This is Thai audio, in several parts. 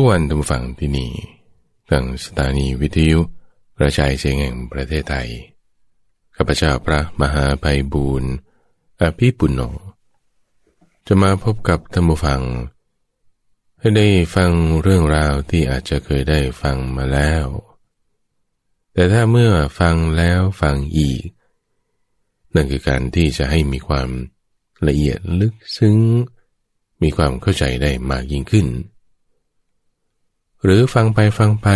ทุกวันทุกฝั่งที่นี่ทางสถานีวิทยุกระจายเสียงแห่งประเทศไทย ข้าพเจ้าพระมหาไพบูรณ์อภิปุณโนจะมาพบกับท่านผู้ฟัง ให้ได้ฟังเรื่องราวที่อาจจะเคยได้ฟังมาแล้ว แต่ถ้าเมื่อฟังแล้วฟังอีก นั่นคือการที่จะให้มีความละเอียดลึกซึ้ง มีความเข้าใจได้มากยิ่งขึ้น หรือฟังไปฟังไป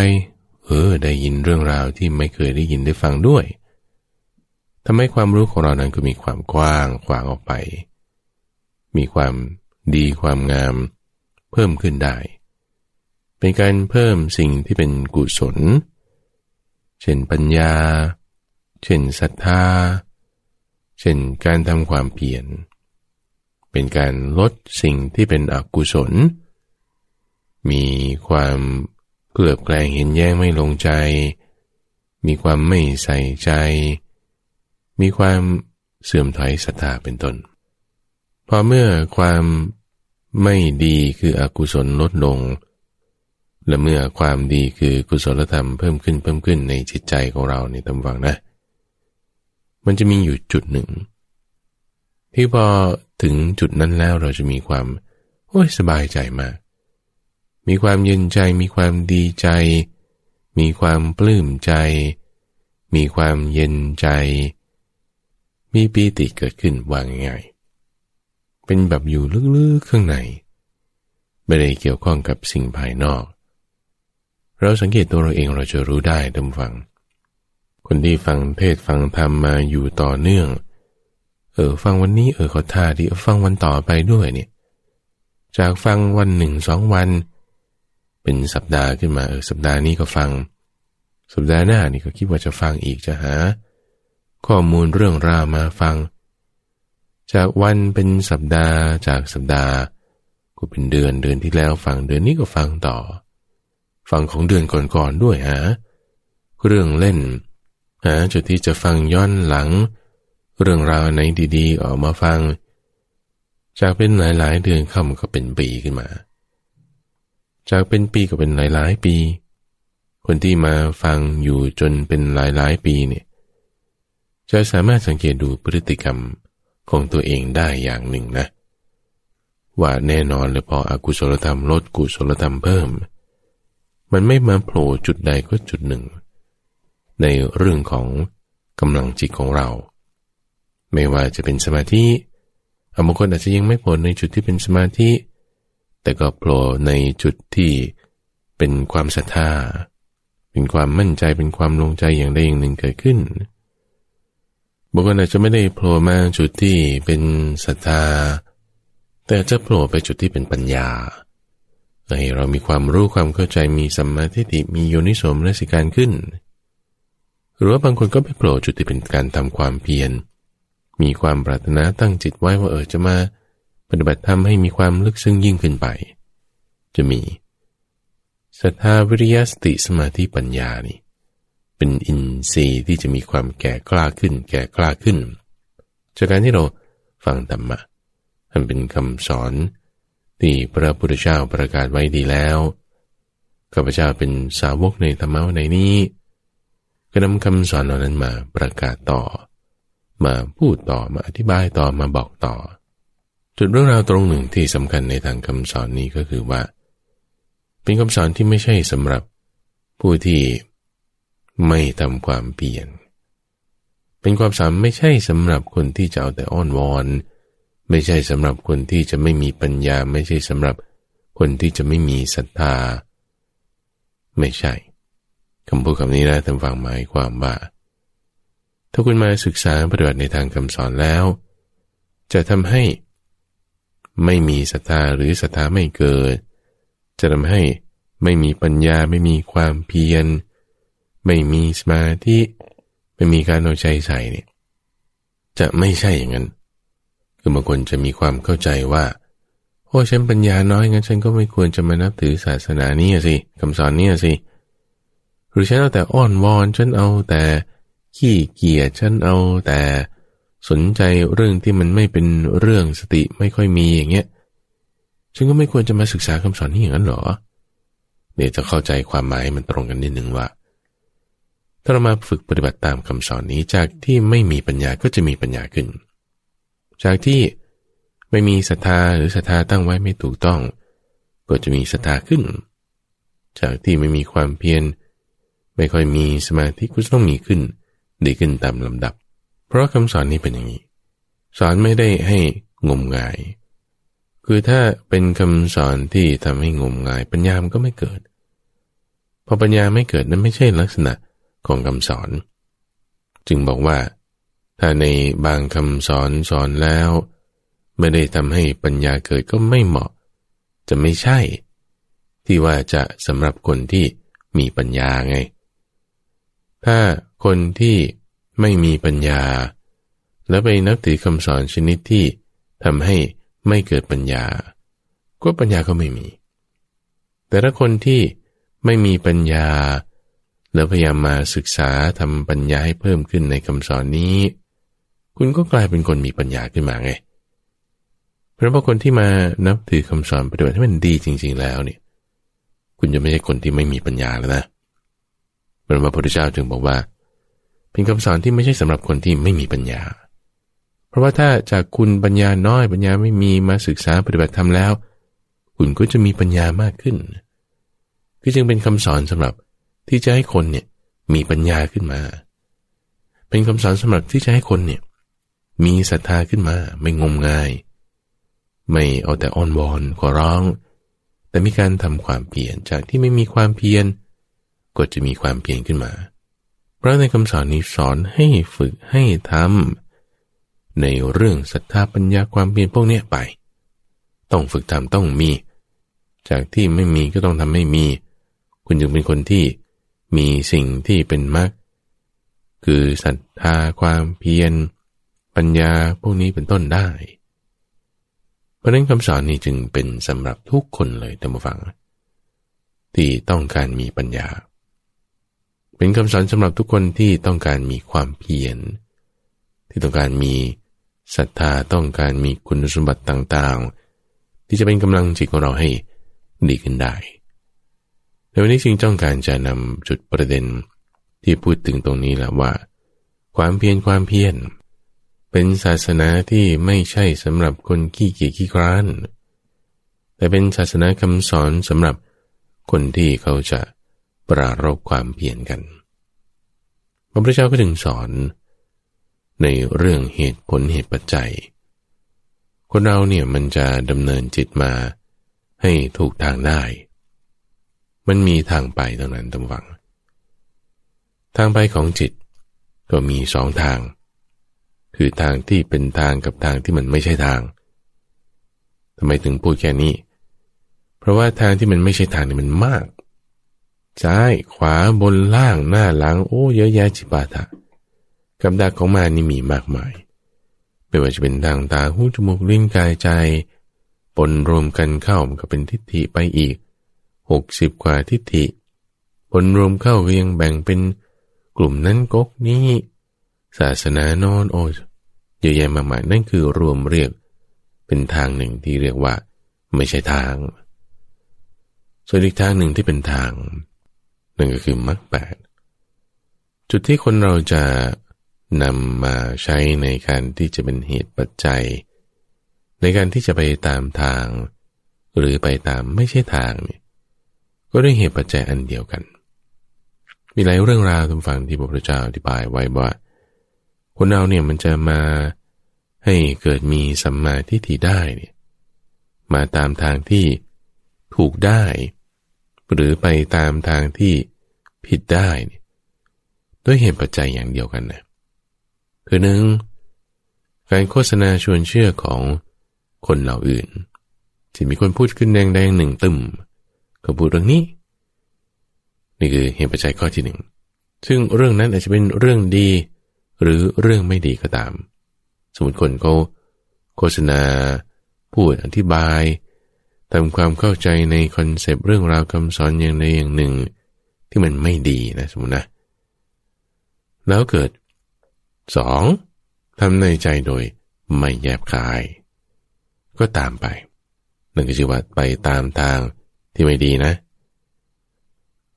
เออ ได้ยินเรื่องราวที่ไม่เคยได้ยินได้ฟังด้วยทำให้ความรู้ของเรานั้นก็มีความกว้างขวางออกไป มีความดีความงาม เพิ่มขึ้นได้ เป็นการเพิ่มสิ่งที่เป็นกุศล เช่นปัญญา เช่นศรัทธา เช่นการทำความเปลี่ยนเป็นการลดสิ่งที่เป็นอกุศล มีความเกลือบแกลงเห็นแย้งไม่ลงใจ มีความไม่ใส่ใจ มีความเสื่อมถอยศรัทธาเป็นต้น พอเมื่อความไม่ดีคืออกุศลลดลง และเมื่อความดีคือกุศลธรรมเพิ่มขึ้นเพิ่มขึ้นในจิตใจของเราในตำวังนะ มันจะมีอยู่จุดหนึ่ง ที่พอถึงจุดนั้นแล้วเราจะมีความโอ้ยสบายใจมาก มีความเย็นใจ มีความดีใจ มีความปลื้มใจ มีความเย็นใจ มีปีติเกิดขึ้นวางง่ายเป็นแบบอยู่ลึกๆข้างใน ไม่ได้เกี่ยวข้องกับสิ่งภายนอก เราสังเกตตัวเราเองเราจะรู้ได้ดำฟัง คนที่ฟังเทศฟังธรรมมาอยู่ต่อเนื่อง เออฟังวันนี้เออเขาท่าดีฟังวันต่อไปด้วยเนี่ย จากฟังวันหนึ่งสองวัน เป็นสัปดาห์ขึ้นมาเออสัปดาห์นี้ก็ฟัง สัปดาห์หน้านี่ก็คิดว่าจะฟังอีกจะหา ข้อมูลเรื่องราวมาฟัง จากวันเป็นสัปดาห์จากสัปดาห์ก็เป็นเดือนเดือนที่แล้วฟังเดือนนี้ก็ฟังต่อ ฟังของเดือนก่อนๆด้วยฮะเรื่องเล่น หาจุดที่จะฟังย้อนหลัง เรื่องราวไหนดีๆออกมาฟัง จากเป็นหลายๆ เดือนเข้ามันก็เป็นปีขึ้นมา จากเป็นปีก็เป็นหลายๆ ปี คนที่มาฟังอยู่จนเป็นหลายๆ ปีเนี่ยจะสามารถสังเกตดูพฤติกรรมของตัวเองได้อย่างหนึ่งนะ ว่าแน่นอนเลยพออกุศลธรรมลดกุศลธรรมเพิ่ม มันไม่มาโผล่จุดใดก็จุดหนึ่ง ในเรื่องของกำลังจิตของเรา ไม่ว่าจะเป็นสมาธิบางคนอาจจะยังไม่ผลในจุดที่เป็นสมาธิ แต่ก็โผล่ในจุดที่เป็นความศรัทธา เป็นความมั่นใจเป็นความลงใจอย่างใดอย่างหนึ่งเกิดขึ้นบางคนอาจจะไม่ได้โผล่มาจุดที่เป็นศรัทธา แต่จะโผล่ไปจุดที่เป็นปัญญาให้เรามีความรู้ความเข้าใจมีสัมมาทิฏฐิมีโยนิสมและสิการขึ้น หรือว่าบางคนก็ไปโผล่จุดที่เป็นการทำความเพียรมีความปรารถนาตั้งจิตไว้ว่าเออจะมา ปฏิบัติธรรมให้มีความลึกซึ้งยิ่งขึ้นไป จะมีศรัทธาวิริยสติสมาธิปัญญานี่เป็นอินทรีย์ที่จะมีความแก่กล้าขึ้น แก่กล้าขึ้น จากการที่เราฟังธรรมะมันเป็นคำสอนที่พระพุทธเจ้าประกาศไว้ดีแล้วข้าพเจ้าเป็นสาวกในธรรมะในนี้ก็นำคำสอนเหล่านั้นมาประกาศต่อ มาพูดต่อมาอธิบายต่อมาบอกต่อ จุดเรื่องราวตรงหนึ่งที่สำคัญในทางคำสอนนี้ก็คือว่า เป็นคำสอนที่ไม่ใช่สำหรับผู้ที่ไม่ทำความเปลี่ยน เป็นความสอนไม่ใช่สำหรับคนที่จะเอาแต่อ้อนวอน ไม่ใช่สำหรับคนที่จะไม่มีปัญญา ไม่ใช่สำหรับคนที่จะไม่มีศรัทธา ไม่ใช่คำพูดคำนี้นะท่านฟังหมายความว่า ถ้าคุณมาศึกษาปฏิบัติในทางคำสอนแล้ว จะทำให้ ไม่มีศรัทธาหรือศรัทธาไม่เกิด จะทำให้ไม่มีปัญญาไม่มีความเพียร ไม่มีสมาธิไม่มีการเอาใจใส่เนี่ยจะไม่ใช่อย่างนั้น คือบางคนจะมีความเข้าใจว่าโอ้ฉันปัญญาน้อยงั้นฉันก็ไม่ควรจะมานับถือศาสนานี้สิคำสอนนี้สิหรือฉันเอาแต่อ้อนวอนฉันเอาแต่ขี้เกียจฉันเอาแต่ สนใจเรื่องที่มันไม่เป็นเรื่องสติไม่ค่อยมีอย่างเงี้ยฉันก็ไม่ควรจะมาศึกษาคำสอนนี้อย่างนั้นหรอ เดี๋ยวจะเข้าใจความหมายมันตรงกันนิดหนึ่งว่า ถ้าเรามาฝึกปฏิบัติตามคำสอนนี้จากที่ไม่มีปัญญาก็จะมีปัญญาขึ้น จากที่ไม่มีศรัทธาหรือศรัทธาตั้งไว้ไม่ถูกต้อง ก็จะมีศรัทธาขึ้น จากที่ไม่มีความเพียรไม่ค่อยมีสมาธิก็จะต้องมีขึ้น ดีขึ้นตามลำดับ เพราะคำสอนนี้เป็นอย่างนี้ สอนไม่ได้ให้งมงาย คือถ้าเป็นคำสอนที่ทำให้งมงาย ปัญญามันก็ไม่เกิด พอปัญญาไม่เกิดนั้นไม่ใช่ลักษณะของคำสอน จึงบอกว่า ถ้าในบางคำสอนสอนแล้ว ไม่ได้ทำให้ปัญญาเกิดก็ไม่เหมาะ จะไม่ใช่ ที่ว่าจะสำหรับคนที่มีปัญญาไง ถ้าคนที่ ไม่มีปัญญา แล้วไปนับถือคำสอนชนิดที่ทำให้ไม่เกิดปัญญา ก็ปัญญาก็ไม่มี แต่ถ้าคนที่ไม่มีปัญญา แล้วพยายามมาศึกษาทำปัญญาให้เพิ่มขึ้นในคำสอนนี้ คุณก็กลายเป็นคนมีปัญญาขึ้นมาไง เพราะว่าคนที่มานับถือคำสอนปฏิบัติให้มันดีจริง ๆ แล้วเนี่ย คุณจะไม่ใช่คนที่ไม่มีปัญญาแล้วนะพระพุทธเจ้าจึงบอกว่า เป็นคำสอนที่ไม่ใช่สำหรับคนที่ไม่มีปัญญา เพราะว่าถ้าจากคุณปัญญาน้อยปัญญาไม่มีมาศึกษาปฏิบัติธรรมแล้ว คุณก็จะมีปัญญามากขึ้นก็จึงเป็นคำสอนสำหรับที่จะให้คนเนี่ยมีปัญญาขึ้นมา เป็นคำสอนสำหรับที่จะให้คนเนี่ยมีศรัทธาขึ้นมา ไม่งมงาย ไม่เอาแต่อ้อนวอนขอร้อง แต่มีการทำความเพียรจากที่ไม่มีความเพียรก็จะมีความเพียรขึ้นมา พราะในคำสอนนี้สอนให้ฝึกให้ทำในเรื่องศรัทธาปัญญาความเพียรพวกนี้ไป ต้องฝึกทำต้องมี จากที่ไม่มีก็ต้องทำให้มี คุณจึงเป็นคนที่มีสิ่งที่เป็นมรรคคือศรัทธาความเพียร ปัญญาพวกนี้เป็นต้นได้ เพราะนั้นคำสอนนี้จึงเป็นสำหรับทุกคนเลยท่านผู้ฟัง ที่ต้องการมีปัญญา เป็นคำสอนสำหรับทุกคนที่ต้องการมีความเพียร ที่ต้องการมีศรัทธาต้องการมีคุณสมบัติต่างๆ ที่จะเป็นกำลังจิตของเราให้ดีขึ้นได้ในวันนี้จึงต้องการจะนำจุดประเด็นที่พูดถึงตรงนี้แหละว่า ความเพียรความเพียรเป็นศาสนาที่ไม่ใช่สำหรับคนขี้เกียจขี้คร้าน แต่เป็นศาสนาคำสอนสำหรับคนที่เขาจะ ปรารบความเพียรกัน พระพุทธเจ้าก็ถึงสอน ในเรื่องเหตุผลเหตุปัจจัย คนเราเนี่ยมันจะดำเนินจิตมาให้ถูกทางได้ มันมีทางไปตรงนั้นตำวัง ทางไปของจิตก็มีสองทาง คือทางที่เป็นทางกับทางที่มันไม่ใช่ทางทำไมถึงพูดแค่นี้ เพราะว่าทางที่มันไม่ใช่ทางนี่มันมาก ซ้ายขวาบนล่างหน้าหลัง โอ้เยอะแยะจิปาถะกับดักของมานี่มีมากมาย ไม่ว่าจะเป็นทางตาหูจมูกลิ้นกายใจ ปนรวมกันเข้ามันก็เป็นทิฏฐิไปอีกหกสิบกว่าทิฏฐิปนรวมเข้าก็ยังแบ่งเป็นกลุ่มนั้นก๊กนี้ ศาสนานอนโอ้เยอะแยะมากมายนั่นคือรวมเรียกเป็นทางหนึ่งที่เรียกว่า ไม่ใช่ทาง ส่วนอีกทางหนึ่งที่เป็นทาง นั่นก็คือมรรคแปดจุดที่คนเราจะนำมาใช้ในการที่จะเป็นเหตุปัจจัย ในการที่จะไปตามทาง หรือไปตามไม่ใช่ทางเนี่ยก็ด้วยเหตุปัจจัยอันเดียวกัน มีหลายเรื่องราวทุกฝั่งที่พระพุทธเจ้าอธิบายไว้ว่าคนเราเนี่ยมันจะมาให้เกิดมีสัมมาทิฏฐิได้เนี่ยมาตามทางที่ถูกได้ หรือไปตามทางที่ผิดได้ด้วยเหตุปัจจัยอย่างเดียวกันนะคือหนึ่งการโฆษณาชวนเชื่อของคนเหล่าอื่น ที่มีคนพูดขึ้นแดงๆหนึ่งตึมก็พูดเรื่องนี้ นี่คือเหตุปัจจัยข้อที่หนึ่งซึ่งเรื่องนั้นอาจจะเป็นเรื่องดี หรือเรื่องไม่ดีก็ตาม สมมติคนเขาโฆษณา พูดอธิบาย ทำความเข้าใจในคอนเซปต์เรื่องราวคำสอนอย่างใดอย่างหนึ่ง ที่มันไม่ดีนะสมมตินะ แล้วเกิดสองทำในใจโดยไม่แยบคาย ก็ตามไป นั่นก็ชื่อว่าไปตามทางที่ไม่ดีนะ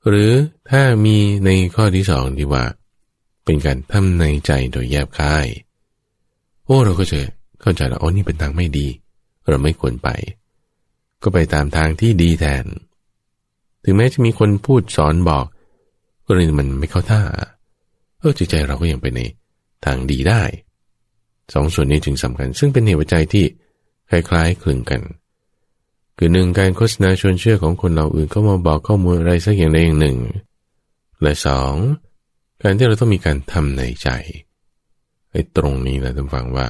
หรือถ้ามีในข้อที่สองที่ว่า เป็นการทำในใจโดยแยบคาย โอ้เราก็จะเข้าใจแล้วอ๋อนี่เป็นทางไม่ดี เราไม่ควรไป ก็ไปตามทางที่ดีแทน ถึงแม้จะมีคนพูดสอนบอกก็เลยมันไม่เข้าท่า เออจิตใจเราก็ยังไปในทางดีได้สองส่วนนี้จึงสำคัญ ซึ่งเป็นเหตุปัจจัยที่คล้ายๆคลึงกัน คือหนึ่งการโฆษณาชวนเชื่อของคนเราอื่นเข้ามาบอกข้อมูลอะไรสักอย่างใดอย่างหนึ่ง และสองการที่เราต้องมีการทำในใจไอ้ตรงนี้นะท่านฟังว่า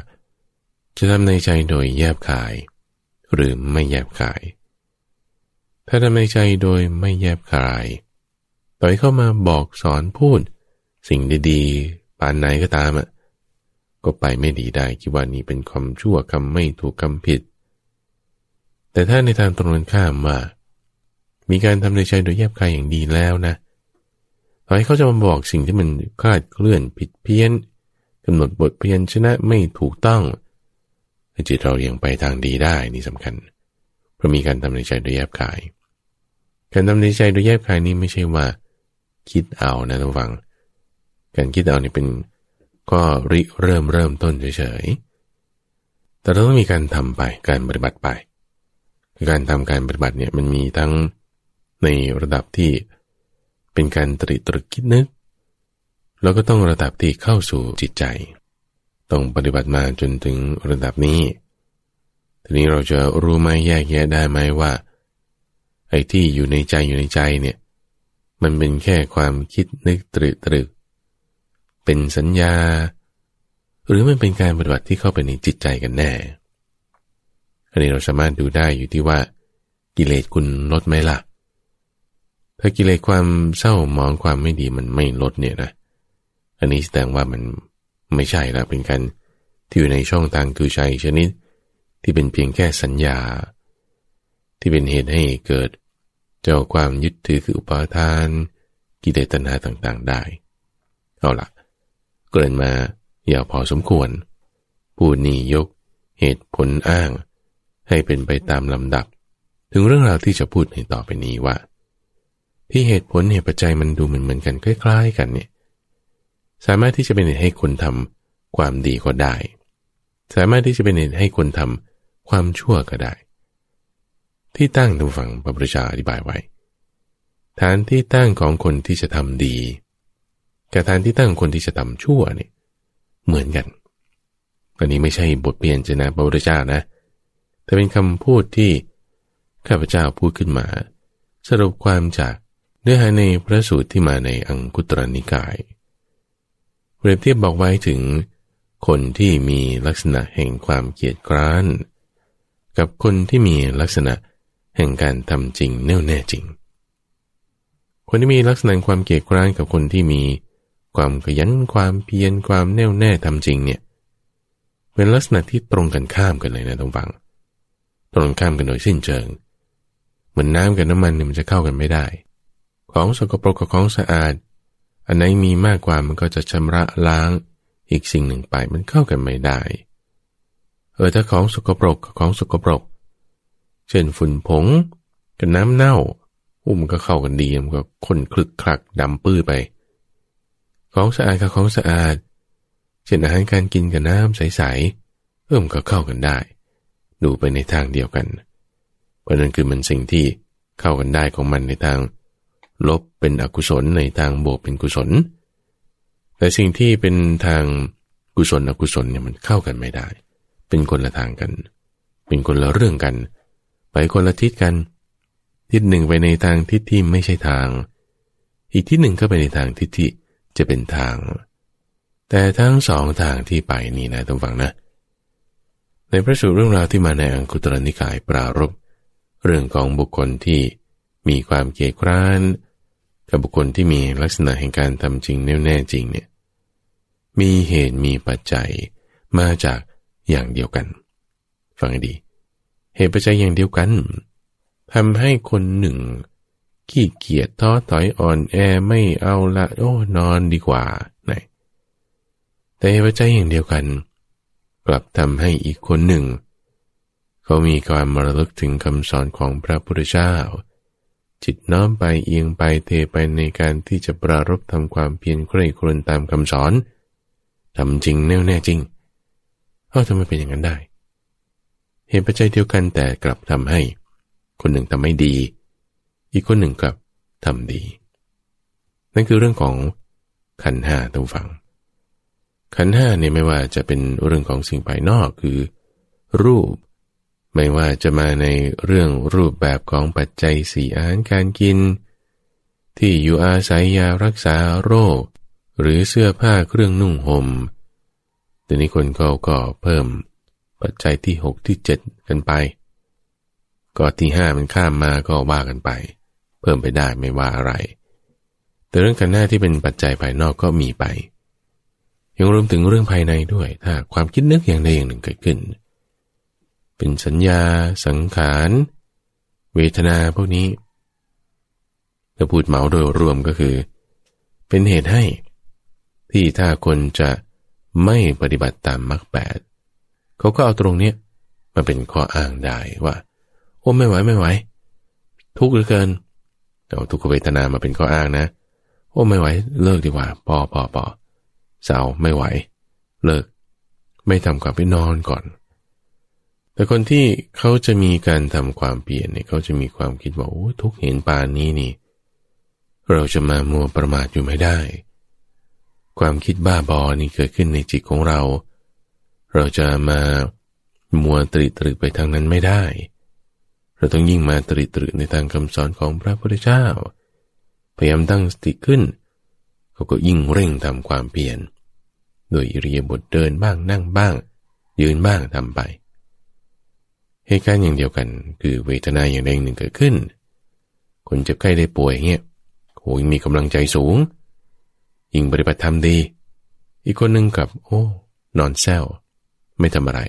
จะทำในใจโดยแยบขาย หรือไม่แยบขาย ถ้าทำในใจโดยไม่แยบขาย ต่อยเข้ามาบอกสอนพูด สิ่งดีๆปานไหนก็ตามอะก็ไปไม่ดีได้คิดว่านี่เป็นคำชั่วคำไม่ถูกคำผิด แต่ถ้าในทางตรงกันข้ามว่า มีการทำในใจโดยแยบคายอย่างดีแล้วนะต่อให้เขาจะมาบอกสิ่งที่มันคลาดเคลื่อนผิดเพี้ยนกำหนดบทเพียนชนะไม่ถูกต้อง จิตเรายังไปทางดีได้นี่สำคัญ เพราะมีการทำในใจโดยแยบคาย การทำในใจโดยแยบคายนี้ไม่ใช่ว่า คิดเอานะทุกฝัง การคิดเอานี่เป็นก็ริเริ่มเริ่มต้นเฉยๆ แต่เราต้องมีการทำไป การปฏิบัติไป การทำการปฏิบัติเนี่ยมันมีทั้งในระดับที่เป็นการตริตรึกคิดนึก แล้วก็ต้องระดับที่เข้าสู่จิตใจ ต้องปฏิบัติมาจนถึงระดับนี้ ทีนี้เราจะรู้ไหมแยกแยะได้ไหมว่า ไอ้ที่อยู่ในใจอยู่ในใจเนี่ย มันเป็นแค่ความคิดนึกตรึกตรึก เป็นสัญญา หรือมันเป็นการปฏิบัติที่เข้าไปในจิตใจกันแน่ อันนี้เราสามารถดูได้อยู่ที่ว่า กิเลสคุณลดไหมล่ะ ถ้ากิเลสความเศร้าหมองความไม่ดีมันไม่ลดเนี่ยนะ อันนี้แสดงว่ามัน ไม่ใช่ละเป็นการที่อยู่ในช่องทางคือใจชนิด ที่เป็นเพียงแค่สัญญา ที่เป็นเหตุให้เกิด เจ้าความยึดถือคืออุปาทาน กิเลสตัณหาต่างๆ ได้ เอาละเกินมาอย่าพอสมควร ผู้นี้ยกเหตุผลอ้าง ให้เป็นไปตามลำดับ ถึงเรื่องราวที่จะพูดในต่อไปนี้ว่า ที่เหตุผลเหตุปัจจัยมันดูเหมือนเหมือนกันคล้าย ๆ กันเนี่ย สามารถที่จะเป็นเหตุให้คนทำความดีก็ได้ สามารถที่จะเป็นเหตุให้คนทำความชั่วก็ได้ ที่ตั้งทุกฝั่งพระพุทธเจ้าอธิบายไว้ ฐานที่ตั้งของคนที่จะทำดี กับฐานที่ตั้งคนที่จะทำชั่วนี่เหมือนกันอันนี้ไม่ใช่บทเปลี่ยนจนะพระพุทธเจ้านะ แต่เป็นคำพูดที่ข้าพเจ้าพูดขึ้นมา สรุปความจากเนื้อหาในพระสูตรที่มาในอังคุตรนิกาย รียบเทียบบอกไว้ถึง คนที่มีลักษณะแห่งความเกียดคร้าน กับคนที่มีลักษณะแห่งการทำจริงแน่วแน่จริง คนที่มีลักษณะความเกียจคร้านกับคนที่มีความขยันความเพียรความแน่วแน่ทำจริงเนี่ยเป็นลักษณะที่ตรงกันข้ามกันเลยนะต้องฟัง ตรงข้ามกันโดยสิ้นเชิง เหมือนน้ำกับน้ำมันเนี่ยมันจะเข้ากันไม่ได้ ของสกปรกกับของสะอาด อันไหนมีมากกว่ามันก็จะชำระล้างอีกสิ่งหนึ่งไปมันเข้ากันไม่ได้ เออถ้าของสกปรกกับของสกปรก เช่นฝุ่นผงกับน้ำเน่าอุ้มก็เข้ากันดีมันก็ข้นคลึกคลักดำปื้อไป ของสะอาดกับของสะอาด เช่นอาหารการกินกับน้ำใสๆเอิ่มก็เข้ากันได้ ดูไปในทางเดียวกัน เพราะนั้นคือมันสิ่งที่เข้ากันได้ของมันในทาง ลบเป็นอกุศลในทางบวกเป็นกุศล แต่สิ่งที่เป็นทางกุศลอกุศลเนี่ยมันเข้ากันไม่ได้ เป็นคนละทางกัน เป็นคนละเรื่องกัน ไปคนละทิศกัน ทิศหนึ่งไปในทางทิศที่ไม่ใช่ทาง อีกทิศหนึ่งก็ไปในทางทิศที่จะเป็นทาง แต่ทั้งสองทางที่ไปนี่นะต้องฟังนะ ในพระสูตรเรื่องราวที่มาในอังคุตรนิกายปรารบเรื่องของบุคคลที่มีความเกียจคร้าน กับบุคคลที่มีลักษณะแห่งการทำจริงแน่แน่จริงเนี่ยมีเหตุมีปัจจัยมาจากอย่างเดียวกัน ฟังให้ดี เหตุปัจจัยอย่างเดียวกันทำให้คนหนึ่ง ขี้เกียจท้อถอยอ่อนแอไม่เอาละโอ้นอนดีกว่าไหนแต่เหตุปัจจัยอย่างเดียวกัน กลับทำให้อีกคนหนึ่ง เขามีความมรลึกถึงคำสอนของพระพุทธเจ้า จิตน้อมไปเอียงไปเทไปในการที่จะปรารบทำความเพียรใคร่ครวญตามคำสอนทำจริงแน่วแน่จริงเอ้าทำไมเป็นอย่างนั้นได้ เหตุปัจจัยเดียวกันแต่กลับทำให้ คนหนึ่งทำไม่ดี อีกคนหนึ่งกลับทำดี นั่นคือเรื่องของขันห้าตัวฝัง ขันห้าเนี่ยไม่ว่าจะเป็นเรื่องของสิ่งภายนอกคือ รูป ไม่ว่าจะมาในเรื่องรูปแบบของปัจจัยสี่อาหารการกิน ที่อยู่อาศัยยารักษาโรค หรือเสื้อผ้าเครื่องนุ่งหม่มเดี๋ยวนี้คนเขาก็เพิ่ม ปัจจัยที่หกที่เจ็ดกันไป ก็ที่ห้ามันข้ามมาก็ว่ากันไป เพิ่มไปได้ไม่ว่าอะไร แต่เรื่องกันหน้าที่เป็นปัจจัยภายนอกก็มีไป ยังรวมถึงเรื่องภายในด้วย ถ้าความคิดนึกอย่างใดอย่างหนึ่งเกิดขึ้น เป็นสัญญาสังขาร เวทนาพวกนี้ถ้าพูดเหมาโดยรวมก็คือ เป็นเหตุให้ ที่ถ้าคนจะไม่ปฏิบัติตามมรรคแปดเขาก็เอาตรงเนี้ยมาเป็นข้ออ้างได้ว่าโอ้ไม่ไหวไม่ไหวทุกข์เหลือเกินเอาทุกขเวทนามาเป็นข้ออ้างนะ โอ้ไม่ไหวเลิกดีกว่าพอพอพอเศร้าไม่ไหว เลิก ไม่ทำความไปนอนก่อน แต่คนที่เขาจะมีการทำความเปลี่ยนเนี่ยเขาจะมีความคิดว่าโอ้ทุกเห็นปานนี้นี่ เราจะมามัวประมาทอยู่ไม่ได้ ความคิดบ้าบอนี่เกิดขึ้นในจิตของเรา เราจะมามัวตริตรึกไปทางนั้นไม่ได้ เราต้องยิ่งมาตริตรึกในทางคำสอนของพระพุทธเจ้า พยายามตั้งสติขึ้น เขาก็ยิ่งเร่งทำความเปลี่ยน โดยอิริยาบถเดินบ้างนั่งบ้าง ยืนบ้างทำไป เหตุการณ์อย่างเดียวกัน คือเวทนาอย่างใดหนึ่งเกิดขึ้น คนเจ็บไข้ได้ป่วยเงี้ยโหยมีกำลังใจสูง ยิ่งปฏิบัติธรรมดี อีกคนหนึ่งกับ โอ้ นอนแซวไม่ทำอะไร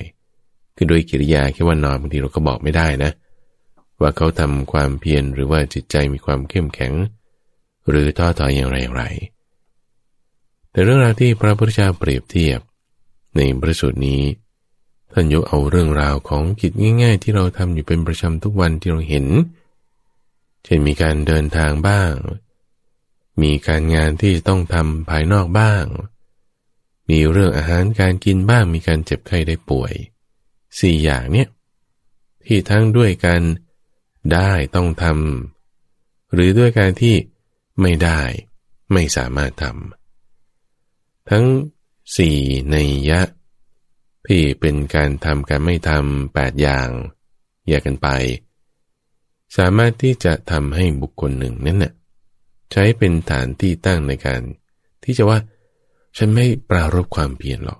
คือโดยกิริยาแค่ว่านอนบางทีเราก็บอกไม่ได้นะ ว่าเขาทำความเพียรหรือว่าจิตใจมีความเข้มแข็ง หรือท้อถอยอย่างไรอย่างไร แต่เรื่องราวที่พระพุทธเจ้าเปรียบเทียบ ในพระสูตรนี้ ท่านยกเอาเรื่องราวของกิจง่าย ๆ ที่เราทำอยู่เป็นประจำทุกวันที่เราเห็น เช่นมีการเดินทางบ้าง มีการงานที่ต้องทำภายนอกบ้าง มีเรื่องอาหารการกินบ้าง มีการเจ็บไข้ได้ป่วยสี่อย่างเนี่ยที่ทั้งด้วยการได้ต้องทำหรือด้วยการที่ไม่ได้ไม่สามารถทำทั้งสี่ในยะ ที่เป็นการทำการไม่ทำแปดอย่างแยกกันไป สามารถที่จะทำให้บุคคลหนึ่งนั้นน่ะใช้เป็นฐานที่ตั้งในการ ที่จะว่า ฉันไม่ปรารบความเพียรหรอก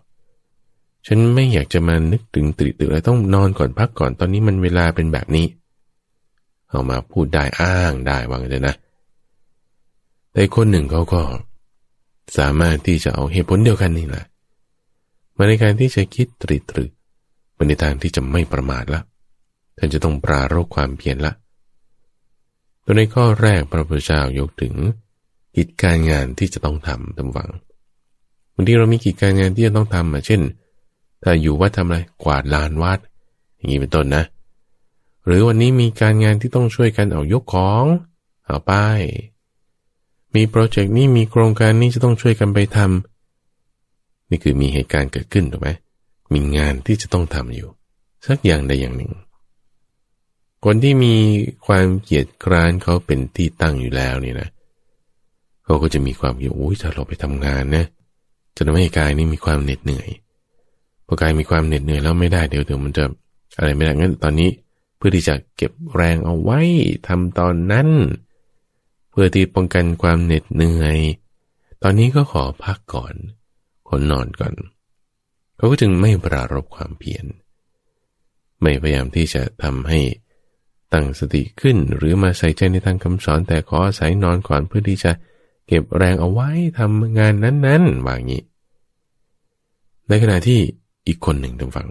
ฉันไม่อยากจะมานึกถึงตริตรึกอะไรต้องนอนก่อนพักก่อนตอนนี้มันเวลาเป็นแบบนี้ เอามาพูดได้อ้างได้วางเลยนะ แต่คนหนึ่งเขาก็ สามารถที่จะเอาเหตุผลเดียวกันนี่แหละ มาในการที่จะคิดตริตรึกมาในทางที่จะไม่ประมาทละท่านจะต้องปรารบความเพียรละ ตัวในข้อแรกพระพุทธเจ้ายกถึงกิจการงานที่จะต้องทำตามวังบางทีเรามีกิจการงานที่จะต้องทำเช่น ถ้าอยู่วัดทำอะไรกวาดลานวัด อย่างนี้เป็นต้นนะ หรือวันนี้มีการงานที่ต้องช่วยกันเอายกของเอาป้ายมีโปรเจกต์นี้มีโครงการนี้จะต้องช่วยกันไปทำ นี่คือมีเหตุการณ์เกิดขึ้นถูกไหมมีงานที่จะต้องทำอยู่ สักอย่างใดอย่างหนึ่ง คนที่มีความเกียดคร้านเขาเป็นที่ตั้งอยู่แล้วนี่นะเขาก็จะมีความอยู่อุ้ยถ้าเราไปทำงานนะจะทำให้กายนี่มีความเหน็ดเหนื่อยพอกายมีความเหน็ดเหนื่อยแล้วไม่ได้เดี๋ยวเดี๋ยวมันจะอะไรไม่ได้งั้นตอนนี้เพื่อที่จะเก็บแรงเอาไว้ทำตอนนั้น เพื่อที่ป้องกันความเหน็ดเหนื่อย ตอนนี้ก็ขอพักก่อน คนนอนก่อน เขาก็จึงไม่ปรารบความเพียร ไม่พยายามที่จะทำให้ตั้งสติขึ้นหรือมาใส่ใจในทางคำสอนแต่ขออาศัยนอนก่อนเพื่อที่จะเก็บแรงเอาไว้ทำงานนั้นๆว่างี้ ในขณะที่อีกคนหนึ่งทางฝั่ง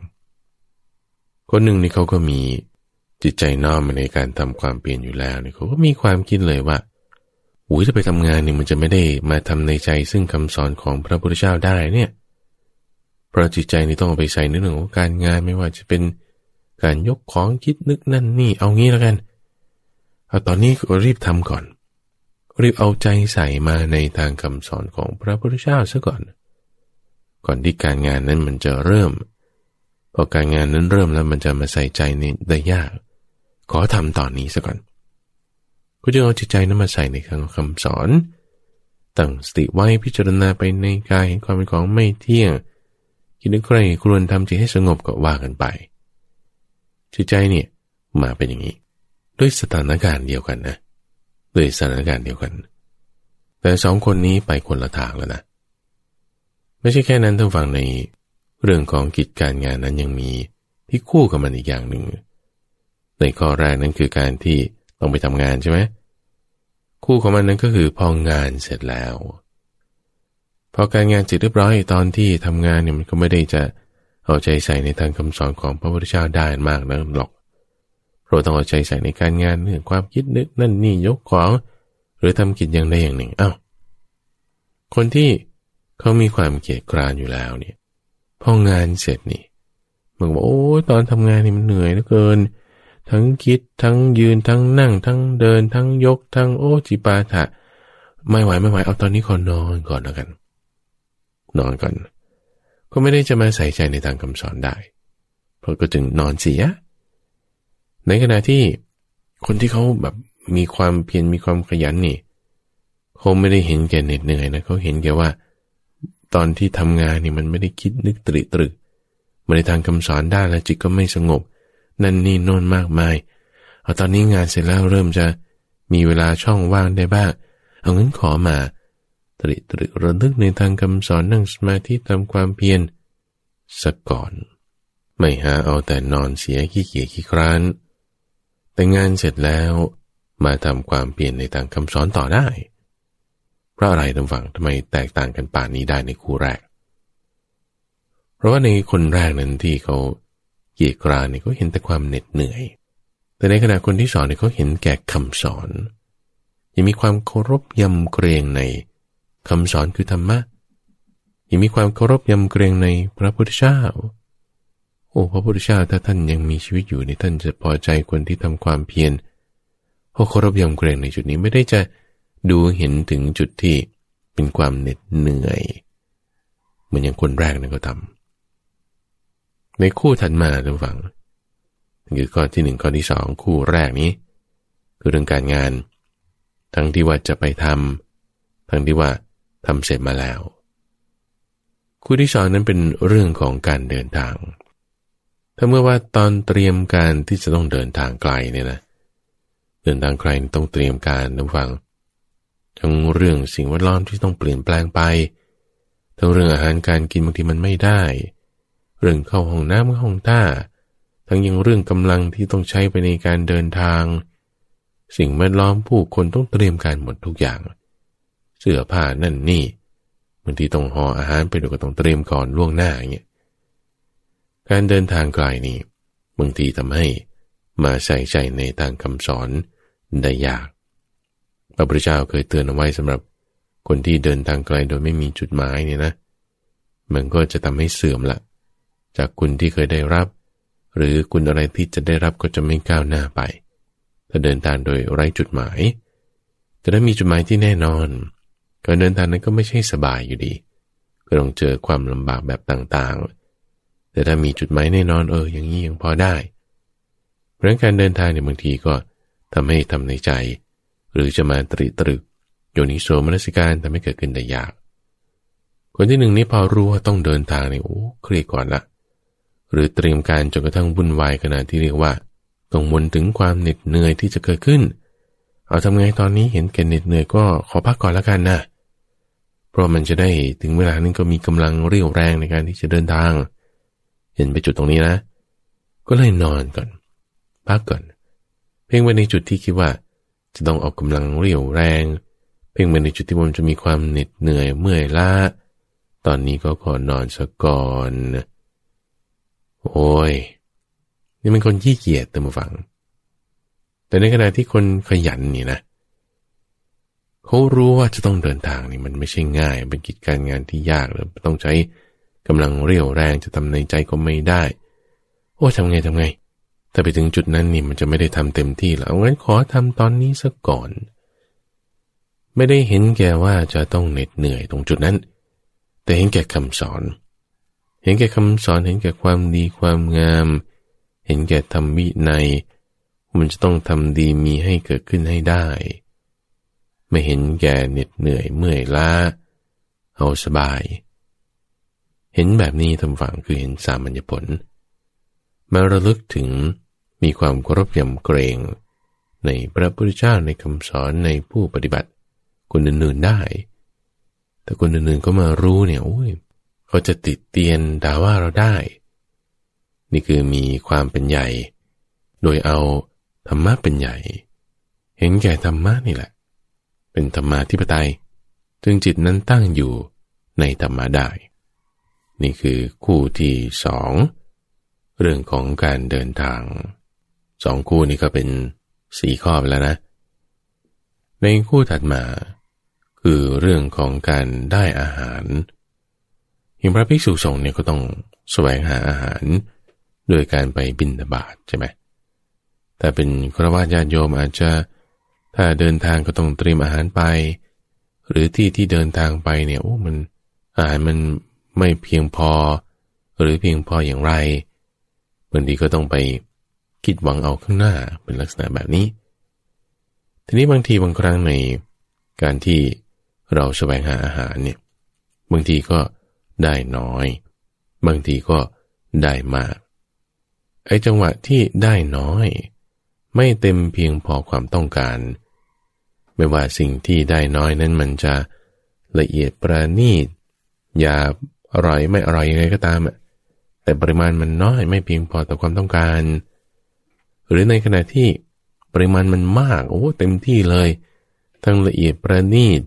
คนหนึ่งนี่เขาก็มีจิตใจน้อมในการทำความเปลี่ยนอยู่แล้วเนี่ยเขาก็มีความคิดเลยว่า อุ้ยจะไปทำงานนี่มันจะไม่ได้มาทำในใจซึ่งคำสอนของพระพุทธเจ้าได้เนี่ยเพราะจิตใจนี่ต้องเอาไปใส่ในเรื่องของการงานไม่ว่าจะเป็นการยกของคิดนึกนั่นนี่เอางี้แล้วกันเอาตอนนี้ก็รีบทำก่อน รีบเอาใจใส่มาในทางคำสอนของพระพุทธเจ้าซะก่อน ก่อนที่การงานนั้นมันจะเริ่มพอการงานนั้นเริ่มแล้วมันจะมาใส่ใจในได้ยาก ขอทำตอนนี้ซะก่อน ก็จะเอาจิตใจนั้นมาใส่ในคำคำสอน ตั้งสติไว้พิจารณาไปในกายเห็นความเป็นของไม่เที่ยงคิดนึกใครควรทำจิตให้สงบก็ว่ากันไป จิตใจเนี่ยมาเป็นอย่างนี้ ด้วยสถานการณ์เดียวกันนะด้วยสถานการณ์เดียวกัน แต่สองคนนี้ไปคนละทางแล้วนะ ไม่ใช่แค่นั้นท่านฟังในเรื่องของกิจการงานนั้นยังมีที่คู่กับมันอีกอย่างหนึ่ง ในข้อแรกนั้นคือการที่ ต้องไปทำงานใช่ไหมคู่ของมันนั้นก็คือพองานเสร็จแล้ว พอการงานเสร็จเรียบร้อยตอนที่ทำงานเนี่ยมันก็ไม่ได้จะเอาใจใส่ในทางคำสอนของพระพุทธเจ้าได้มากนักหรอกเราต้องเอาใจใส่ในการงานเรื่องความคิดนึกนั่นนี่ยกของ หรือทำกิจอย่างใดอย่างหนึ่งเอา้าคนที่เขามีความเกียดคร้านอยู่แล้วเนี่ยพองานเสร็จนี่มันบอกโอ้ตอนทำงานนี่มันเหนื่อยเหลือเกิน ทั้งคิดทั้งยืนทั้งนั่ง ทั้งเดิน ทั้งยก ทั้งโอจิปาถะ ไม่ไหวไม่ไหวเอาตอนนี้ขอนอนก่อนแล้วกัน นอนก่อน ก็ไม่ได้จะมาใส่ใจในทางคำสอนได้ เพราะก็จึงนอนเสีย ในขณะที่คนที่เขาแบบมีความเพียรมีความขยันนี่เขาไม่ได้เห็นแก่เหน็ดเหนื่อยนะเขาเห็นแก่ว่า ตอนที่ทำงานนี่มันไม่ได้คิดนึกตรึกตรึกมาในทางคำสอนได้แล้วจิตก็ไม่สงบ นั่นนี่โน่นมากมายเอาตอนนี้งานเสร็จแล้วเริ่มจะมีเวลาช่องว่างได้บ้าง เอางั้นขอมา ตริตริระลึกในทางคำสอนนั่งสมาธิทำความเพียรสักก่อน ไม่หาเอาแต่นอนเสียขี้เกียจขี้คร้าน แต่งานเสร็จแล้วมาทำความเปลี่ยนในทางคำสอนต่อได้ เพราะอะไรทางฝั่งทำไมแตกต่างกันป่านนี้ได้ในคู่แรก เพราะว่าในคนแรกนั้นที่เขา เกียกราเนี่ยเขาเห็นแต่ความเหน็ดเหนื่อย แต่ในขณะคนที่สอนเนี่ยเขาเห็นแก่คำสอน ยังมีความเคารพยำเกรงในคำสอนคือธรรมะยังมีความเคารพยำเกรงในพระพุทธเจ้า โอ้พระพุทธเจ้าถ้าท่านยังมีชีวิตอยู่นี่ท่านจะพอใจคนที่ทำความเพียรเพราะเคารพยำเกรงในจุดนี้ไม่ได้จะดูเห็นถึงจุดที่เป็นความเหน็ดเหนื่อย เหมือนอย่างคนแรกนั่นก็ทำ ในคู่ถัดมาท่านฟังคือข้อที่หนึ่งข้อที่สองคู่แรกนี้ คือเรื่องการงาน ทั้งที่ว่าจะไปทำทั้งที่ว่าทำเสร็จมาแล้ว คู่ที่สองนั้นเป็นเรื่องของการเดินทาง ถ้าเมื่อว่าตอนเตรียมการที่จะต้องเดินทางไกลเนี่ยนะเดินทางไกลต้องเตรียมการท่านฟัง ทั้งเรื่องสิ่งแวดล้อมที่ต้องเปลี่ยนแปลงไป ทั้งเรื่องอาหารการกินบางทีมันไม่ได้ เรื่องเข้าห้องน้ำห้องท่า ทั้งยังเรื่องกำลังที่ต้องใช้ไปในการเดินทาง สิ่งแวดล้อมผู้คนต้องเตรียมการหมดทุกอย่าง เสื้อผ้านั่นนี่บางทีต้องห่ออาหารไปด้วยก็ต้องเตรียมก่อนล่วงหน้าอย่างเงี้ยการเดินทางไกลนี่บางทีทำให้มาใส่ใจในทางคำสอนได้ยาก พระพุทธเจ้าเคยเตือนเอาไว้สำหรับคนที่เดินทางไกลโดยไม่มีจุดหมายเนี่ยนะ มันก็จะทำให้เสื่อมละ จากคุณที่เคยได้รับ หรือคุณอะไรที่จะได้รับก็จะไม่ก้าวหน้าไป ถ้าเดินทางโดยไร้จุดหมาย แต่ถ้ามีจุดหมายที่แน่นอน การเดินทางนั้นก็ไม่ใช่สบายอยู่ดี ก็ต้องเจอความลำบากแบบต่างๆ แต่ถ้ามีจุดหมายแน่นอนเออ อย่างนี้ยังพอได้ เพราะการเดินทางเนี่ยบางทีก็ทำให้ทำในใจ หรือจะมาตริตรึกโยนิโสมนสิการทำให้เกิดขึ้นได้ยาก คนที่หนึ่งนี้พอรู้ว่าต้องเดินทางเนี่ยโอ้เครียดก่อนละ หรือเตรียมการจนกระทั่งวุ่นวายขนาดที่เรียกว่ากังวลถึงความเหน็ดเหนื่อยที่จะเกิดขึ้น เอาทำไงตอนนี้เห็นแก่เหน็ดเหนื่อยก็ขอพักก่อนล้วกันนะเพราะมันจะได้ถึงเวลานั้นก็มีกำลังเรี่ยวแรงในการที่จะเดินทาง เห็นไปจุดตรงนี้นะ ก็เลยนอนก่อน พักก่อน เพ่งไปในจุดที่คิดว่า จะต้องออกกำลังเรี่ยวแรง เพ่งไปในจุดที่มันจะมีความเหน็ดเหนื่อยเมื่อยล้าตอนนี้ก็ขอนอนสักก่อน โอ้ย นี่มันคนขี้เกียจแต่มาฟัง แต่ในขณะที่คนขยันนี่นะเขารู้ว่าจะต้องเดินทางนี่มันไม่ใช่ง่าย เป็นกิจการงานที่ยากเลยต้องใช้กำลังเรี่ยวแรงจะทำในใจก็ไม่ได้ โอ้ทำไงทำไง แต่ไปถึงจุดนั้นนี่มันจะไม่ได้ทำเต็มที่แล้วงั้นขอทำตอนนี้ซะก่อน ไม่ได้เห็นแก่ว่าจะต้องเหน็ดเหนื่อยตรงจุดนั้น แต่เห็นแก่คำสอน เห็นแก่คำสอนเห็นแก่ความดีความงาม เห็นแก่ธรรมวินัยมันจะต้องทำดีมีให้เกิดขึ้นให้ได้ ไม่เห็นแก่เหน็ดเหนื่อยเมื่อยล้า เอาสบาย เห็นแบบนี้ทำฝังคือเห็นสามัญญผลมาระลึกถึงมีความเคารพยำเกรง ในพระพุทธเจ้าในคำสอนในผู้ปฏิบัติคนอื่นๆได้ แต่คนอื่นๆก็มารู้เนี่ยโอ้ย เขาจะติดเตียนด่าว่าเราได้ นี่คือมีความเป็นใหญ่ โดยเอาธรรมะเป็นใหญ่ เห็นแก่ธรรมะนี่แหละ เป็นธรรมาธิปไตย จึงจิตนั้นตั้งอยู่ในธรรมะได้ นี่คือคู่ที่สอง เรื่องของการเดินทาง สองคู่นี้ก็เป็นสี่ข้อไปแล้วนะ ในคู่ถัดมา คือเรื่องของการได้อาหาร อย่างพระภิกษุสงฆ์เนี่ยก็ต้องแสวงหาอาหารโดยการไปบินบาตใช่ไหมถ้าเป็นครวญญาติโยมอาจจะถ้าเดินทางก็ต้องเตรียมอาหารไป หรือที่ที่เดินทางไปเนี่ยโอ้มันอาหารมันไม่เพียงพอ หรือเพียงพออย่างไรบางทีก็ต้องไปคิดหวังเอาข้างหน้าเป็นลักษณะแบบนี้ ทีนี้บางทีบางครั้งในการที่เราแสวงหาอาหารเนี่ยบางทีก็ ได้น้อย บางทีก็ได้มาก ไอ้จังหวะที่ได้น้อย ไม่เต็มเพียงพอความต้องการ ไม่ว่าสิ่งที่ได้น้อยนั้นมันจะละเอียดประณีตยาอร่อยไม่อร่อยยังไงก็ตามแต่ปริมาณมันน้อยไม่เพียงพอต่อความต้องการ หรือในขณะที่ปริมาณมันมากโอ้เต็มที่เลย ทั้งละเอียดประณีต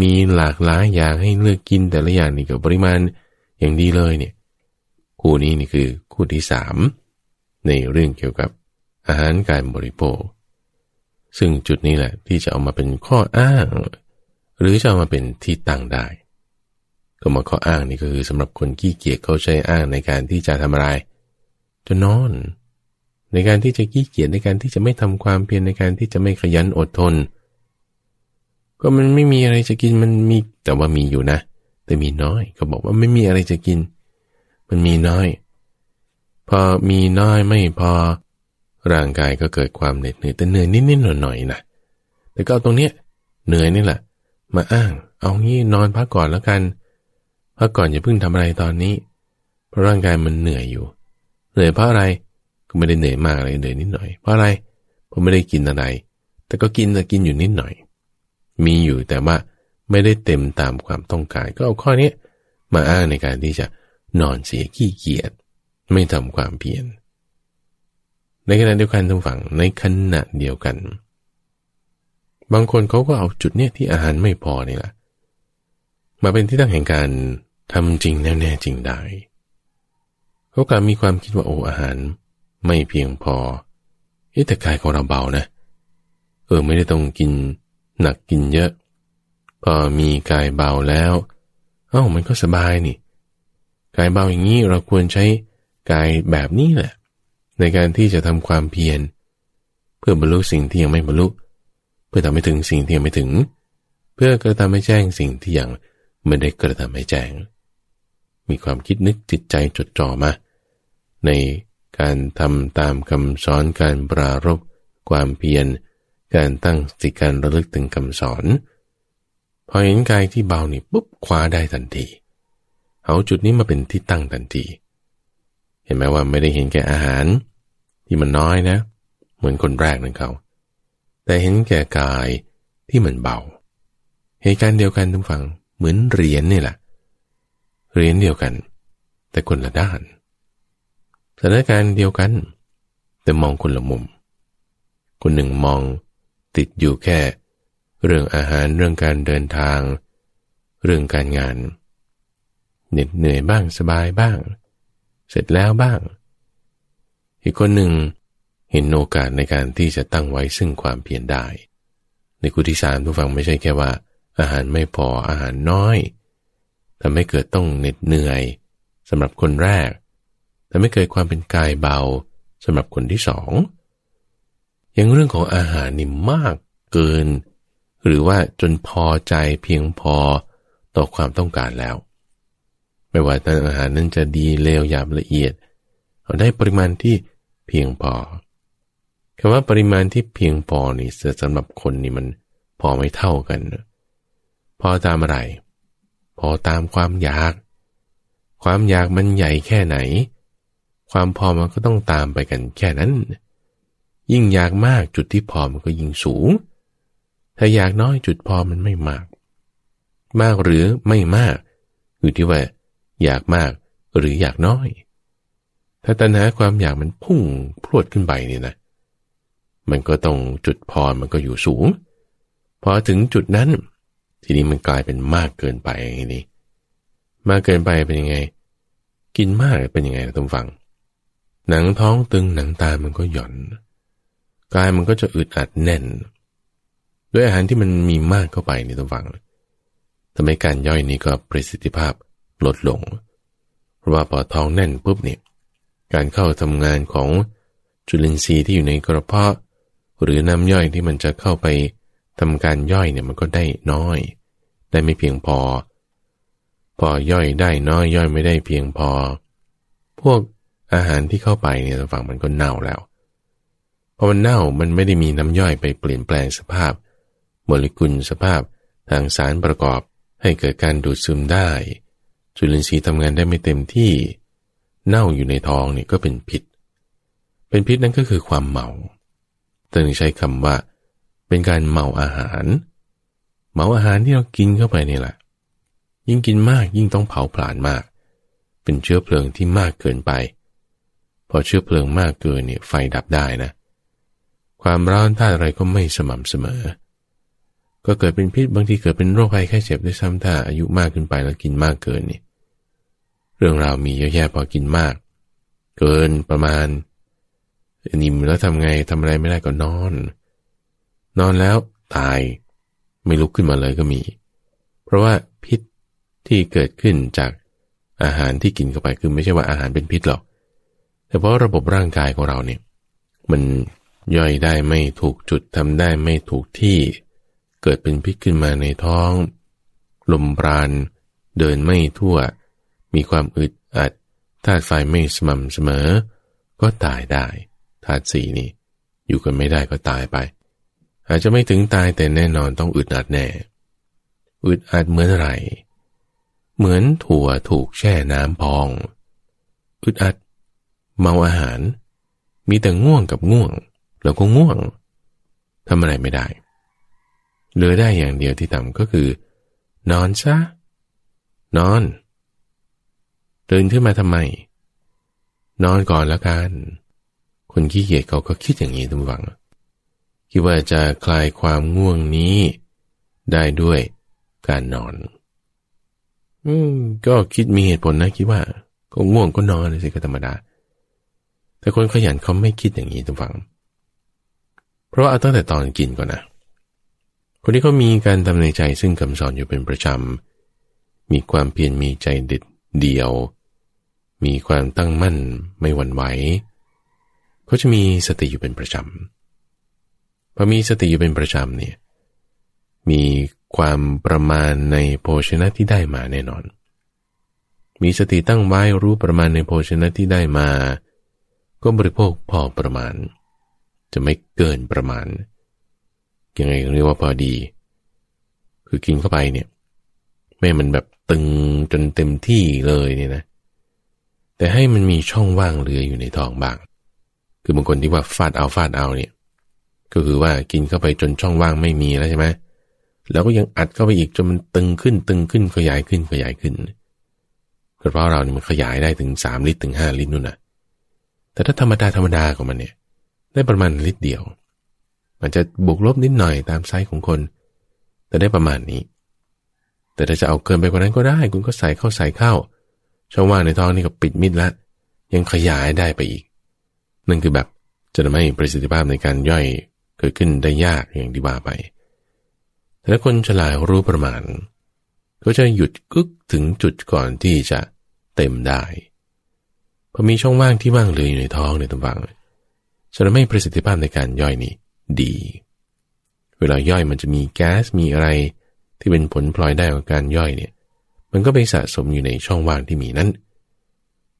มีหลากหลายอย่างให้เลือกกินแต่ละอย่างนี่กับปริมาณอย่างดีเลยเนี่ยคู่นี้นี่คือคู่ที่สามในเรื่องเกี่ยวกับอาหารการบริโภค ซึ่งจุดนี้แหละที่จะเอามาเป็นข้ออ้าง หรือจะเอามาเป็นที่ตั้งได้ ก็มาข้ออ้างนี่ก็คือสำหรับคนขี้เกียจเขาใช้อ้างในการที่จะทำอะไรจะนอน ในการที่จะขี้เกียจในการที่จะไม่ทำความเพียรในการที่จะไม่ขยันอดทน ก็มันไม่มีอะไรจะกินมันมีแต่ว่ามีอยู่นะ แต่มีน้อยเขาบอกว่าไม่มีอะไรจะกิน มันมีน้อย พอมีน้อยไม่พอ ร่างกายก็เกิดความเหน็ดเหนื่อยแต่เหนื่อยนิดๆหน่อยๆนะแต่ก็เอาตรงเนี้ยเหนื่อยนี่แหละ มาอ้าง เอางี้นอนพักก่อนแล้วกันพักก่อนอย่าเพิ่งทำอะไรตอนนี้ เพราะร่างกายมันเหนื่อยอยู่ เหนื่อยเพราะอะไรก็ไม่ได้เหนื่อยมากเลยเหนื่อยนิดหน่อย เพราะอะไรเพราะไม่ได้กินอะไร แต่ก็กินแต่กินอยู่นิดหน่อย มีอยู่แต่ว่าไม่ได้เต็มตามความต้องการ ก็เอาข้อนี้มาอ้างในการที่จะนอนเสียขี้เกียจไม่ทำความเพียรในขณะเดียวกันทุกฝั่งในขณะเดียวกัน บางคนเขาก็เอาจุดเนี้ยที่อาหารไม่พอนี่แหละมาเป็นที่ตั้งแห่งการทำจริงแน่ๆจริงได้เขากลับมีความคิดว่าโอ้อาหารไม่เพียงพอเอ๊แต่กายของเราเบานะ เออไม่ได้ต้องกิน หนักกินเยอะ พอมีกายเบาแล้ว เอ้ามันก็สบายนี่ กายเบาอย่างนี้เราควรใช้กายแบบนี้แหละ ในการที่จะทำความเพียรเพื่อบรรลุสิ่งที่ยังไม่บรรลุ เพื่อทำให้ถึงสิ่งที่ยังไม่ถึง เพื่อกระทำให้แจ้งสิ่งที่ยังไม่ได้กระทำให้แจ้ง มีความคิดนึกจิตใจจดจ่อมา ในการทำตามคำสอนการปรารบความเพียร การตั้งสติการระลึกถึงคำสอน พอเห็นกายที่เบานี่ปุ๊บคว้าได้ทันที เอาจุดนี้มาเป็นที่ตั้งทันที เห็นไหมว่าไม่ได้เห็นแก่อาหาร ที่มันน้อยนะ เหมือนคนแรกนั่นเขา แต่เห็นแก่กายที่มันเบา เหตุการณ์เดียวกันทุกฝั่งเหมือนเหรียญนี่แหละเหรียญเดียวกัน แต่คนละด้านสถานการณ์เดียวกัน แต่มองคนละมุม คนหนึ่งมอง ติดอยู่แค่ เรื่องอาหารเรื่องการเดินทาง เรื่องการงาน เหน็ดเหนื่อยบ้างสบายบ้าง เสร็จแล้วบ้าง อีกคนหนึ่งเห็นโอกาสในการที่จะตั้งไว้ซึ่งความเพียรได้ ในกุฏิสามทุกฝั่งไม่ใช่แค่ว่า อาหารไม่พออาหารน้อยทำให้เกิดต้องเหน็ดเหนื่อยสำหรับคนแรกทำให้เกิดความเป็นกายเบาสำหรับคนที่สอง อย่างเรื่องของอาหารนี่มากเกิน หรือว่าจนพอใจเพียงพอต่อความต้องการแล้ว ไม่ว่าแต่อาหารนั้นจะดีเลวหยาบละเอียดเอาได้ปริมาณที่เพียงพอคำว่าปริมาณที่เพียงพอนี่สำหรับคนนี่มันพอไม่เท่ากัน พอตามอะไร พอตามความอยาก ความอยากมันใหญ่แค่ไหน ความพอมันก็ต้องตามไปกันแค่นั้น ยิ่งอยากมากจุดที่พอมันก็ยิ่งสูง ถ้าอยากน้อยจุดพอมันไม่มาก มากหรือไม่มาก อยู่ที่ว่า อยากมากหรืออยากน้อย ถ้าตัณหาความอยากมันพุ่งพรวดขึ้นไปเนี่ยนะ มันก็ต้องจุดพอมันก็อยู่สูง พอถึงจุดนั้น ทีนี้มันกลายเป็นมากเกินไปอย่างนี้ มากเกินไปเป็นยังไง กินมากเป็นยังไงนะทุกฝัง หนังท้องตึงหนังตามันก็หย่อน กายมันก็จะอึดอัดแน่น ด้วยอาหารที่มันมีมากเข้าไปในทุกฝังทำให้การย่อยนี้ก็ประสิทธิภาพลดลง เพราะว่าพอท้องแน่นปุ๊บเนี่ยการเข้าทำงานของจุลินทรีย์ที่อยู่ในกระเพาะ หรือน้ำย่อยที่มันจะเข้าไปทำการย่อยเนี่ยมันก็ได้น้อย ได้ไม่เพียงพอ พอย่อยได้น้อยย่อยไม่ได้เพียงพอ พวกอาหารที่เข้าไปเนี่ยฝั่งมันก็เน่าแล้ว พอมันเน่ามันไม่ได้มีน้ำย่อยไปเปลี่ยนแปลงสภาพ โมเลกุลสภาพทางสารประกอบให้เกิดการดูดซึมได้ จุลินทรีย์ทำงานได้ไม่เต็มที่ เน่าอยู่ในท้องนี่ก็เป็นพิษ เป็นพิษนั่นก็คือความเมาตึงใช้คำว่า เป็นการเมาอาหาร เมาอาหารที่เรากินเข้าไปนี่แหละ ยิ่งกินมากยิ่งต้องเผาผลาญมาก เป็นเชื้อเพลิงที่มากเกินไป พอเชื้อเพลิงมากเกินเนี่ยไฟดับได้นะ ความร้อนท่าอะไรก็ไม่สม่ำเสมอ ก็เกิดเป็นพิษบางทีเกิดเป็นโรคภัยแค่เจ็บด้วยซ้ำถ้าอายุมากขึ้นไปแล้วกินมากเกินนี่เรื่องราวมีเยอะแยะพอกินมาก เกินประมาณนิ่มแล้วทำไงทำอะไรไม่ได้ก็นอน นอนแล้วตายไม่ลุกขึ้นมาเลยก็มี เพราะว่าพิษที่เกิดขึ้นจากอาหารที่กินเข้าไปคือไม่ใช่ว่าอาหารเป็นพิษหรอก แต่เพราะระบบร่างกายของเราเนี่ย มัน ย่อยได้ไม่ถูกจุดทำได้ไม่ถูกที่ เกิดเป็นพิษขึ้นมาในท้อง ลมปราณ เดินไม่ทั่ว มีความอึดอัดธาตุไฟไม่สม่ำเสมอ ก็ตายได้ธาตุสีนี่ อยู่กันไม่ได้ก็ตายไป อาจจะไม่ถึงตายแต่แน่นอนต้องอึดอัดแน่ อึดอัดเหมือนไร เหมือนถั่วถูกแช่น้ำพอง อึดอัด เมาอาหาร มีแต่ง่วงกับง่วง แล้วก็ง่วงทำอะไรไม่ได้เหลือได้อย่างเดียวที่ทำก็คือ นอนซะนอนตื่นขึ้นมาทำไม นอนก่อนแล้วกัน คนขี้เกียจเขาก็คิดอย่างนี้ทุกวังคิดว่าจะคลายความง่วงนี้ ได้ด้วยการนอน อืม ก็คิดมีเหตุผลนะคิดว่าก็ง่วงก็นอนสิก็ธรรมดา แต่คนขยันเขาไม่คิดอย่างนี้ทุกฝังเพราะว่าเอาตั้งแต่ตอนกินก่อนนะ คนที่เขามีการทำในใจซึ่งคำสอนอยู่เป็นประจำ มีความเพียรมีใจเด็ดเดียว มีความตั้งมั่นไม่หวั่นไหวเขาจะมีสติอยู่เป็นประจำพอมีสติอยู่เป็นประจำเนี่ยมีความประมาณในโภชนะที่ได้มาแน่นอน มีสติตั้งไว้รู้ประมาณในโภชนะที่ได้มา ก็บริโภคพอประมาณ จะไม่เกินประมาณ ยังไงเรียกว่าพอดี คือกินเข้าไปเนี่ย ไม่มันแบบตึงจนเต็มที่เลยเนี่ยนะ แต่ให้มันมีช่องว่างเหลืออยู่ในท้องบ้าง คือบางคนที่ว่าฟาดเอาฟาดเอาเนี่ย ก็คือว่ากินเข้าไปจนช่องว่างไม่มีแล้วใช่ไหมแล้วก็ยังอัดเข้าไปอีกจนมันตึงขึ้นตึงขึ้นขยายขึ้นขยายขึ้นกระเพาะเราเนี่ยมันขยายได้ถึงสามลิตรถึงห้าลิตรนู่นนะแต่ถ้าธรรมดาธรรมดาของมันเนี่ย ได้ประมาณลิตรเดียวมันจะบวกลบนิดหน่อยตามไซส์ของคน แต่ได้ประมาณนี้ แต่ถ้าจะเอาเกินไปกว่านั้นก็ได้ คุณก็ใส่เข้าใส่เข้าช่องว่างในท้องนี่ก็ปิดมิดละ ยังขยายได้ไปอีก นั่นคือแบบจะทำให้ประสิทธิภาพในการย่อยเกิดขึ้นได้ยากอย่างที่ว่าไป แต่ถ้าคนฉลาดรู้ประมาณ ก็จะหยุดกึกถึงจุดก่อนที่จะเต็มได้พอมีช่องว่างที่ว่างเหลืออยู่ในท้องในตัวว่าง จะทำให้ประสิทธิภาพในการย่อยนี่ดี เวลาย่อยมันจะมีแก๊สมีอะไร ที่เป็นผลพลอยได้ของการย่อยเนี่ย มันก็ไปสะสมอยู่ในช่องว่างที่มีนั้น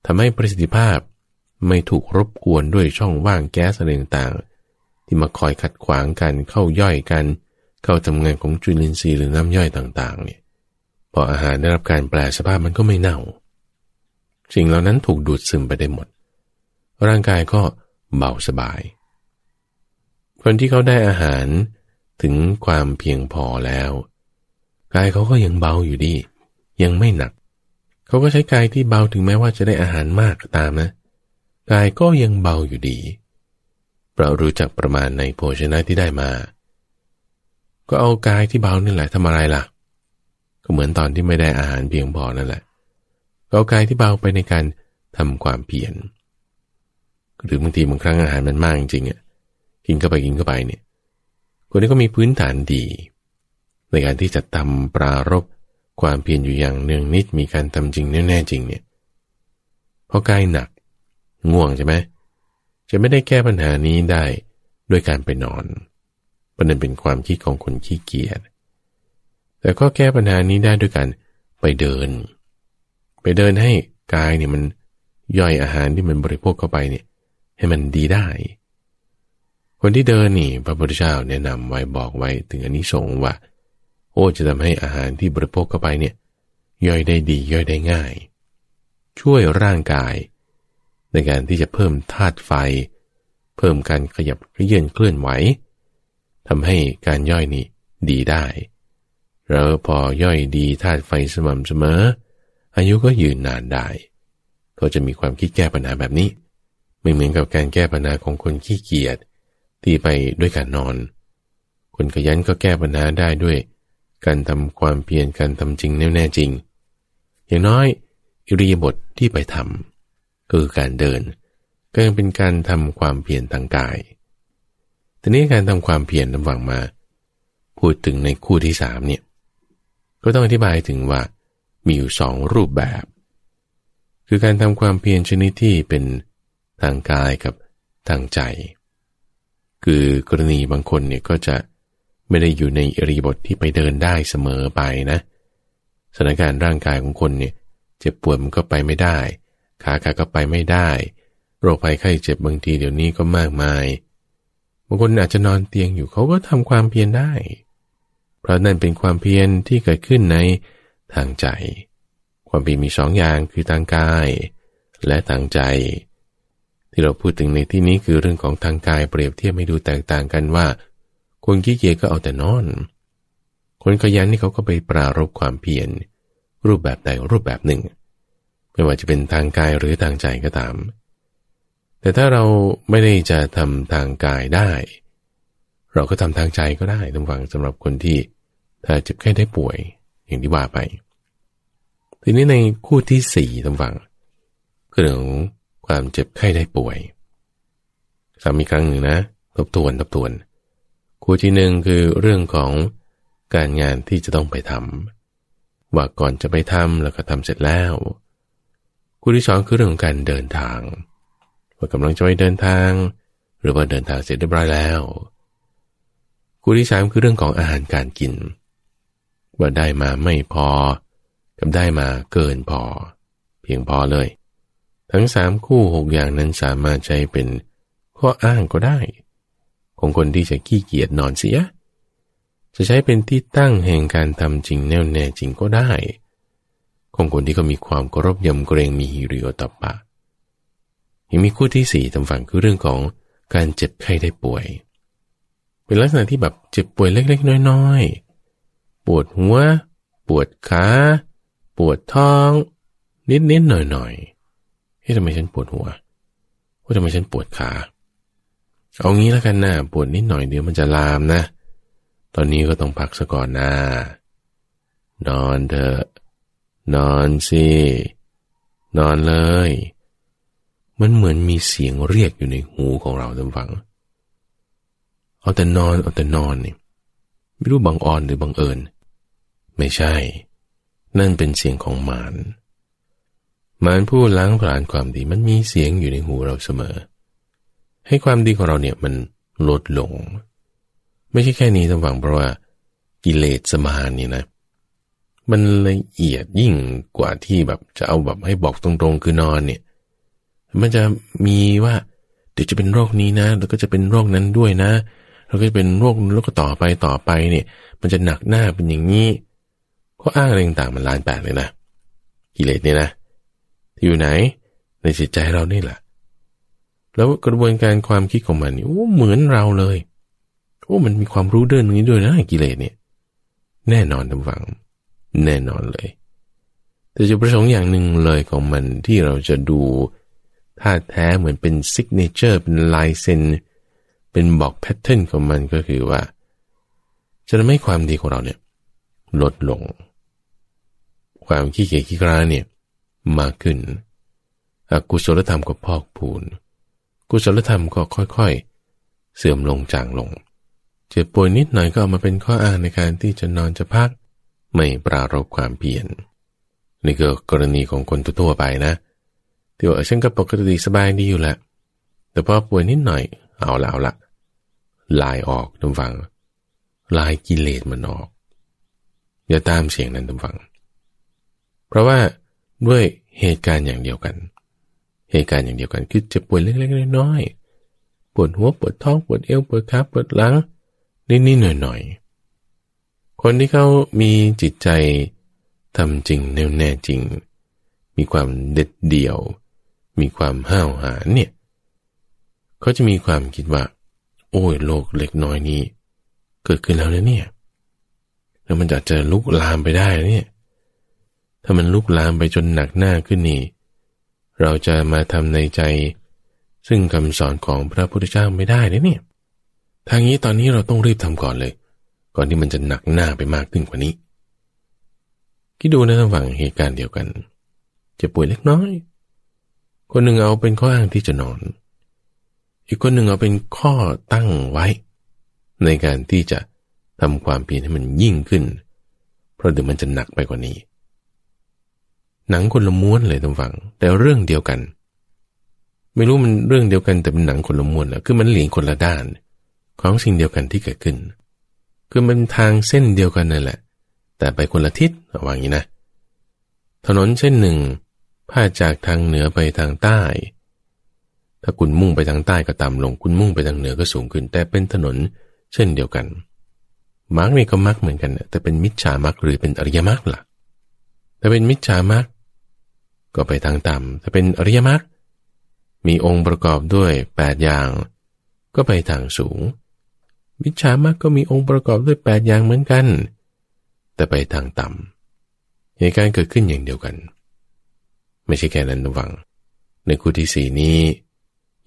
ทำให้ประสิทธิภาพไม่ถูกรบกวนด้วยช่องว่างแก๊สอะไรต่างๆ ที่มาคอยขัดขวางกันเข้าย่อยกัน เข้าทำงานของจุลินทรีย์หรือน้ำย่อยต่างๆ เนี่ยพออาหารได้รับการแปลสภาพมันก็ไม่เน่าสิ่งเหล่านั้นถูกดูดซึมไปได้หมด ร่างกายก็ เบาสบาย คนที่เขาได้อาหารถึงความเพียงพอแล้วกายเขาก็ยังเบาอยู่ดี ยังไม่หนัก เขาก็ใช้กายที่เบาถึงแม้ว่าจะได้อาหารมากก็ตามนะ กายก็ยังเบาอยู่ดี เรารู้จักประมาณในโภชนะที่ได้มา ก็เอากายที่เบานี่แหละทำอะไรล่ะ ก็เหมือนตอนที่ไม่ได้อาหารเพียงพอนั่นแหละ เอากายที่เบาไปในการทำความเพียร หรือบางทีบางครั้งอาหารมันมากจริงๆอะกินเข้าไปกินเข้าไปเนี่ย คนนี้ก็มีพื้นฐานดี ในการที่จะทำปรารบความเพียรอยู่อย่างเนืองนิดมีการทำจริงแน่ๆจริงเนี่ยพอกายหนักง่วงใช่ไหมจะไม่ได้แก้ปัญหานี้ได้ด้วยการไปนอนประเด็นเป็นความคิดของคนขี้เกียจแต่ก็แก้ปัญหานี้ได้ด้วยการไปเดิน ไปเดินให้กายเนี่ยมันย่อยอาหารที่มันบริโภคเข้าไปเนี่ย ให้มันดีได้ คนที่เดินนี่พระพุทธเจ้าแนะนำไว้บอกไว้ถึงอันนี้สงว่า โอ้จะทำให้อาหารที่บริโภคเข้าไปเนี่ย ย่อยได้ดีย่อยได้ง่าย ช่วยร่างกาย ในการที่จะเพิ่มธาตุไฟ เพิ่มการขยับเคลื่อนเคลื่อนไหวทำให้การย่อยนี้ดีได้แล้วพอย่อยดีธาตุไฟสม่ำเสมอ อายุก็ยืนนานได้ ก็จะมีความคิดแก้ปัญหาแบบนี้ ไม่เหมือนกับการแก้ปัญหาของคนขี้เกียจที่ไปด้วยการนอน คนขยันก็แก้ปัญหาได้ด้วย การทำความเพียรการทำจริงแน่จริง อย่างน้อยอิริยาบถทที่ไปทำคือการเดิน ก็ยังเป็นการทำความเพียรทางกาย ทีนี้การทำความเพียรนำฝังมา พูดถึงในคู่ที่สามเนี่ยก็ต้องอธิบายถึงว่ามีอยู่สองรูปแบบ คือการทำความเพียรชนิดที่เป็น ทางกายกับทางใจ คือกรณีบางคนเนี่ยก็จะไม่ได้อยู่ในอริบทที่ไปเดินได้เสมอไปนะสถานการณ์ร่างกายของคนเนี่ยเจ็บปวดมันก็ไปไม่ได้ ขาขาก็ไปไม่ได้ โรคภัยไข้เจ็บบางทีเดี๋ยวนี้ก็มากมายบางคนอาจจะนอนเตียงอยู่เขาก็ทำความเพียรได้ เพราะนั่นเป็นความเพียรที่เกิดขึ้นในทางใจ ความเพียรมีสองอย่างคือทางกาย และทางใจ ที่เราพูดถึงในที่นี้คือเรื่องของทางกายเปรียบเทียบให้ดูแตกต่างกันว่า คนขี้เกียจก็เอาแต่นอน คนขยันนี่เขาก็ไปปรารบความเพียรรูปแบบใดรูปแบบหนึ่ง ไม่ว่าจะเป็นทางกายหรือทางใจก็ตาม แต่ถ้าเราไม่ได้จะทำทางกายได้ เราก็ทำทางใจก็ได้ทุกฝังสำหรับคนที่ถ้าเจ็บแค่ได้ป่วยอย่างที่ว่าไป ทีนี้ในคู่ที่สี่ทุกฝังเรื่อง ความเจ็บไข้ได้ป่วยสามีครั้งหนึ่งนะ ทบทวนทบทวนคู่ที่หนึ่งคือเรื่องของการงานที่จะต้องไปทำว่าก่อนจะไปทำแล้วก็ทำเสร็จแล้วคู่ที่สองคือเรื่องของการเดินทาง ว่ากำลังจะไปเดินทาง หรือว่าเดินทางเสร็จเรียบร้อยแล้วคู่ที่สามคือเรื่องของอาหารการกิน ว่าได้มาไม่พอ กับได้มาเกินพอ เพียงพอเลย ทั้งสามคู่หกอย่างนั้นสามารถใช้เป็นข้ออ้างก็ได้ ของคนที่จะขี้เกียจนอนเสีย จะใช้เป็นที่ตั้งแห่งการทำจริงแน่วแน่จริงก็ได้ ของคนที่เขามีความกรบยำเกรงมีฮิริโอตปะยังมีคู่ที่สี่ทำฝั่งคือเรื่องของการเจ็บไข้ได้ป่วย เป็นลักษณะที่แบบเจ็บป่วยเล็กๆ น้อยๆ ปวดหัว ปวดขา ปวดท้อง นิดๆหน่อยๆ ทำไมฉันปวดหัวว่าทำไมฉันปวดขา เอางี้แล้วกันนะปวดนิดหน่อยเดี๋ยวมันจะลามนะ ตอนนี้ก็ต้องพักซะก่อนนะนอนเถอะ นอนสิ นอนเลย มันเหมือนมีเสียงเรียกอยู่ในหูของเราท่านฟัง เอาแต่นอนเอาแต่นอนนี่ไม่รู้บังอ่อนหรือบังเอิญ ไม่ใช่ นั่นเป็นเสียงของหมาร มารผู้ล้างผลาญความดีมันมีเสียงอยู่ในหูเราเสมอ ให้ความดีของเราเนี่ยมันลดลง ไม่ใช่แค่นี้ท่านฟังเพราะว่ากิเลสสมานนี่นะมันละเอียดยิ่งกว่าที่แบบจะเอาแบบให้บอกตรงๆคือนอนเนี่ย มันจะมีว่าเดี๋ยวจะเป็นโรคนี้นะ แล้วก็จะเป็นโรคนั้นด้วยนะ แล้วก็จะเป็นโรคแล้วก็ต่อไปต่อไปเนี่ย มันจะหนักหน้าเป็นอย่างนี้ก็อ้างอะไรต่างมันล้านแปดเลยนะกิเลสเนี่ยนะ อยู่ไหน ในจิตใจเรานี่แหละ แล้วกระบวนการความคิดของมันนี่โอ้เหมือนเราเลย โอ้มันมีความรู้เดินนี้ด้วยนะกิเลสเนี่ย แน่นอนทำฝัง แน่นอนเลย แต่จุดประสงค์อย่างหนึ่งเลยของมันที่เราจะดูท่าแท้เหมือนเป็น signature เป็นลายเซ็นเป็นบอก pattern ของมันก็คือว่า จะทำให้ความดีของเราเนี่ยลดลง ความขี้เกียจขี้คร้านเนี่ย มากขึ้น อกุศลธรรมก็พอกพูน กุศลธรรมก็ค่อยๆ เสื่อมลงจางลง เจ็บป่วยนิดหน่อยก็เอามาเป็นข้ออ้างในการที่จะนอนจะพัก ไม่ปรารบความเพียร นี่ก็กรณีของคนทั่วไปนะที่ว่าฉันก็ปกติสบายดีอยู่แหละ แต่พอป่วยนิดหน่อยเอาละเอาละลายออกทุกฝัง ลายกิเลสมันออก อย่าตามเสียงนั้นทุกฝัง เพราะว่า ด้วยเหตุการณ์อย่างเดียวกัน เหตุการณ์อย่างเดียวกันคือจะป่วยเล็กๆน้อยๆปวดหัวปวดท้องปวดเอวปวดขาปวดหลังนิดๆหน่อยๆคนที่เขามีจิตใจทำจริงแน่วแน่จริง มีความเด็ดเดี่ยว มีความห้าวหาญเนี่ยเขาจะมีความคิดว่า โอ้ยโลกเล็กน้อยนี้ เกิดขึ้นแล้วนะเนี่ยแล้วมันจะจะลุกลามไปได้เนี่ย ถ้ามันลุกลามไปจนหนักหน้าขึ้นนี่ เราจะมาทำในใจ ซึ่งคำสอนของพระพุทธเจ้าไม่ได้เลยเนี่ยทางนี้ตอนนี้เราต้องรีบทำก่อนเลย ก่อนที่มันจะหนักหน้าไปมากขึ้นกว่านี้ คิดดูนะระหว่างเหตุการณ์เดียวกัน จะป่วยเล็กน้อย คนหนึ่งเอาเป็นข้ออ้างที่จะนอน อีกคนหนึ่งเอาเป็นข้อตั้งไว้ ในการที่จะทำความเพียรให้มันยิ่งขึ้น เพราะเดี๋ยวมันจะหนักไปกว่านี้ หนังคนละม้วนเลยทุกฝัง แต่เรื่องเดียวกัน ไม่รู้มันเรื่องเดียวกันแต่เป็นหนังคนละม้วนอะคือมันเหลียงคนละด้าน ของสิ่งเดียวกันที่เกิดขึ้น คือมันทางเส้นเดียวกันนั่นแหละ แต่ไปคนละทิศระวังนี้นะ ถนนเส้นหนึ่งพาดจากทางเหนือไปทางใต้ ถ้าคุณมุ่งไปทางใต้ก็ต่ำลง คุณมุ่งไปทางเหนือก็สูงขึ้น แต่เป็นถนนเช่นเดียวกันมาร์กนี่ก็มาร์กเหมือนกันแต่เป็นมิจฉามาร์กหรือเป็นอริยมาร์กล่ะถ้าเป็นมิจฉามรรค ก็ไปทางต่ำถ้าเป็นอริยมรรคมีองค์ประกอบด้วย 8 อย่าง ก็ไปทางสูง มิจฉามรรคก็มีองค์ประกอบด้วยแปดอย่างเหมือนกัน แต่ไปทางต่ำเหตุการณ์เกิดขึ้นอย่างเดียวกัน ไม่ใช่แค่นั้นระวัง ในคู่ที่สี่นี้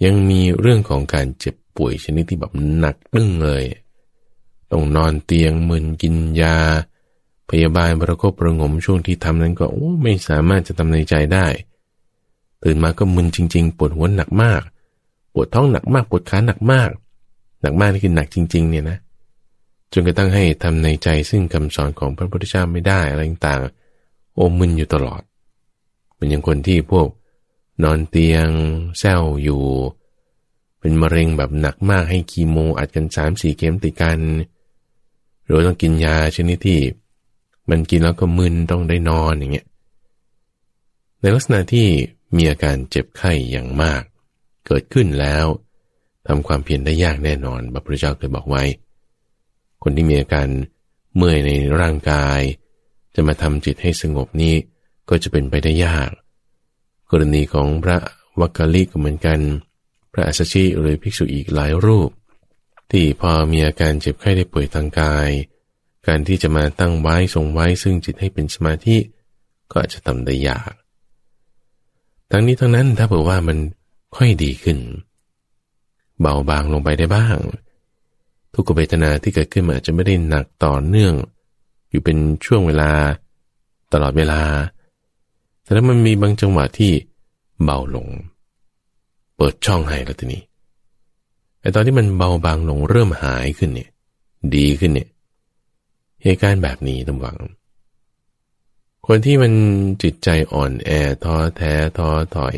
ยังมีเรื่องของการเจ็บป่วยชนิดที่แบบหนักตึ้งเลย ต้องนอนเตียงมึนกินยา พยาบาลประคบประงมช่วงที่ทำนั้นก็โอ้ไม่สามารถจะทำในใจได้ ตื่นมาก็มึนจริง ๆ ปวดหัวหนักมาก ปวดท้องหนักมากปวดขาหนักมาก หนักมากนี่คือหนักจริง ๆ เนี่ยนะจนกระทั่งให้ทำในใจซึ่งคำสอนของพระพุทธเจ้าไม่ได้อะไรต่างๆโอมึนอยู่ตลอดเป็นอย่างคนที่พวก นอนเตียงแซวอยู่ เป็นมะเร็งแบบหนักมากให้คีโมอัดกันสามสี่เข็มติดกัน หรือต้องกินยาชนิดที่ มันกินแล้วก็มึนต้องได้นอนอย่างเงี้ยในลักษณะที่มีอาการเจ็บไข้อย่างมาก เกิดขึ้นแล้วทำความเพียรได้ยากแน่นอนพระพุทธเจ้าเคยบอกไว้ คนที่มีอาการเมื่อยในร่างกาย จะมาทำจิตให้สงบนี้ก็จะเป็นไปได้ยาก กรณีของพระวักกะลิก็เหมือนกัน พระอัสชิหรือภิกษุอีกหลายรูป ที่พอมีอาการเจ็บไข้ได้ป่วยทางกาย การที่จะมาตั้งไว้ทรงไว้ซึ่งจิตให้เป็นสมาธิก็อาจจะทำได้ยาก ทั้งนี้ทั้งนั้นถ้าเผื่อว่ามันค่อยดีขึ้น เบาบางลงไปได้บ้าง ทุกขเวทนาที่เกิดขึ้นอาจจะไม่ได้หนักต่อเนื่อง อยู่เป็นช่วงเวลา ตลอดเวลา แต่ถ้ามันมีบางจังหวะที่เบาลง เปิดช่องให้แล้วทีนี้ไอตอนที่มันเบาบางลงเริ่มหายขึ้นเนี่ย ดีขึ้นเนี่ย เหตุการณ์แบบนี้ต้องหวัง คนที่มันจิตใจอ่อนแอท้อแท้ท้อถอย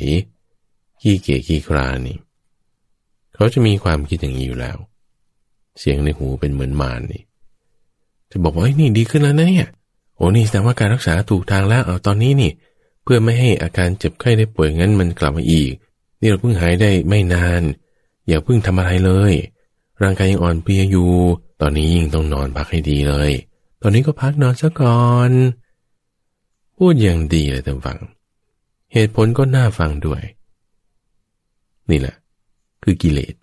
ขี้เกียจขี้ครานนี่เขาจะมีความคิดอย่างนี้อยู่แล้ว เสียงในหูเป็นเหมือนมารนี่ จะบอกว่านี่ดีขึ้นแล้วนะเนี่ยโอ้นี่แสดงว่าการรักษาถูกทางแล้วเอาตอนนี้นี่ เพื่อไม่ให้อาการเจ็บไข้ได้ป่วยงั้นมันกลับมาอีก นี่เราเพิ่งหายได้ไม่นาน อย่าเพิ่งทำอะไรเลย ร่างกายยังอ่อนเพลียอยู่ ตอนนี้ยิ่งต้องนอนพักให้ดีเลย ตอนนี้ก็พักนอนซะก่อน พูดอย่างดีเลยท่านฟัง เหตุผลก็น่าฟังด้วย นี่แหละ คือกิเลส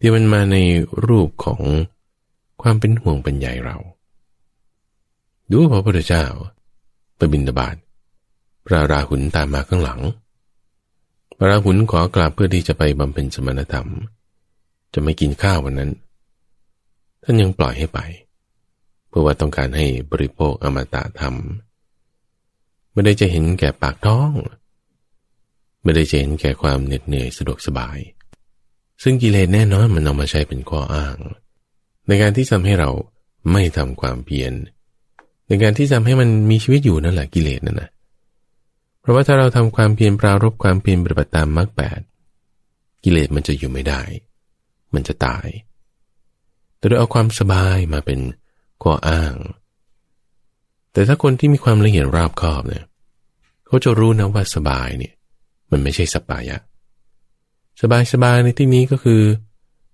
ที่มันมาในรูปของความเป็นห่วงเป็นใยเรา ดูพระพุทธเจ้าไปบินตบาตพระราหุลตามมาข้างหลัง พระราหุลขอกราบเพื่อที่จะไปบำเพ็ญสมณธรรม จะไม่กินข้าววันนั้น ท่านยังปล่อยให้ไป เพื่อว่าต้องการให้บริโภคอมตะธรรม ไม่ได้จะเห็นแก่ปากท้อง ไม่ได้จะเห็นแก่ความเหน็ดเหนื่อยสะดวกสบาย ซึ่งกิเลสแน่นอนมันเอามาใช้เป็นข้ออ้าง ในการที่ทำให้เราไม่ทำความเพียรในการที่ทำให้มันมีชีวิตอยู่นั่นแหละกิเลสนั่นนะเพราะว่าถ้าเราทำความเพียรปรารบความเพียรปฏิบัติตามมรรคแปดกิเลสมันจะอยู่ไม่ได้ มันจะตายแต่โดยเอาความสบายมาเป็น ข้ออ้าง แต่ถ้าคนที่มีความละเอียดรอบคอบเนี่ยเขาจะรู้นะว่าสบายเนี่ยมันไม่ใช่สบายะ สบายสบายในที่นี้ก็คือ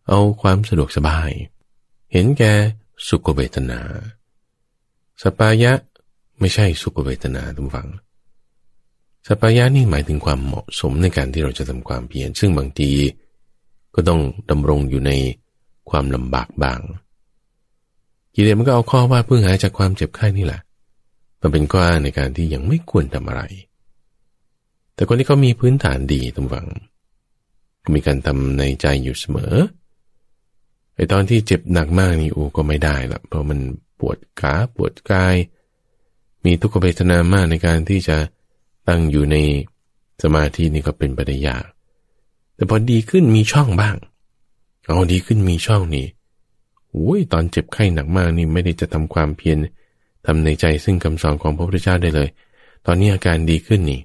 เอาความสะดวกสบาย เห็นแก่สุขเวทนา สปายะไม่ใช่สุขเวทนาทุกฝัง สปายะนี่หมายถึงความเหมาะสมในการที่เราจะทำความเพียรซึ่งบางทีก็ต้องดำรงอยู่ในความลำบากบาง กิเลสมันก็เอาข้อว่าเพิ่งหายจากความเจ็บไข้นี่แหละ มันเป็นข้ออ้างในการที่ยังไม่ควรทำอะไร แต่คนที่เขามีพื้นฐานดีทุกฝัง มีการทำในใจอยู่เสมอไอตอนที่เจ็บหนักมากนี่อูก็ไม่ได้ละเพราะมันปวดขาปวดกาย มีทุกขเวทนามากในการที่จะตั้งอยู่ในสมาธินี่ก็เป็นปได้ยาแต่พอดีขึ้นมีช่องบ้าง เอาดีขึ้นมีช่องนี่ โอ้ยตอนเจ็บไข้หนักมากนี่ไม่ได้จะทำความเพียรทำในใจซึ่งคำสอนของพระพุทธเจ้าได้เลย ตอนนี้อาการดีขึ้นนี่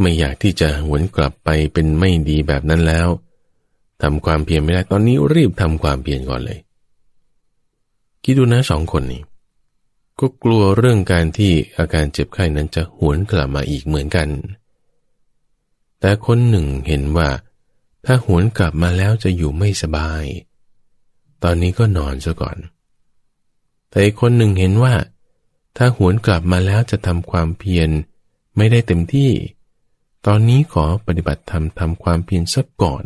ไม่อยากที่จะหวนกลับไปเป็นไม่ดีแบบนั้นแล้วทำความเพียรไม่ได้ตอนนี้รีบทำความเพียรก่อนเลย คิดดูนะสองคนนี้ก็กลัวเรื่องการที่อาการเจ็บไข้นั้นจะหวนกลับมาอีกเหมือนกัน แต่คนหนึ่งเห็นว่า ถ้าหวนกลับมาแล้วจะอยู่ไม่สบาย ตอนนี้ก็นอนซะก่อน แต่อีกคนหนึ่งเห็นว่า ถ้าหวนกลับมาแล้วจะทำความเพียรไม่ได้เต็มที่ ตอนนี้ขอปฏิบัติธรรมทำความเพียรสักก่อน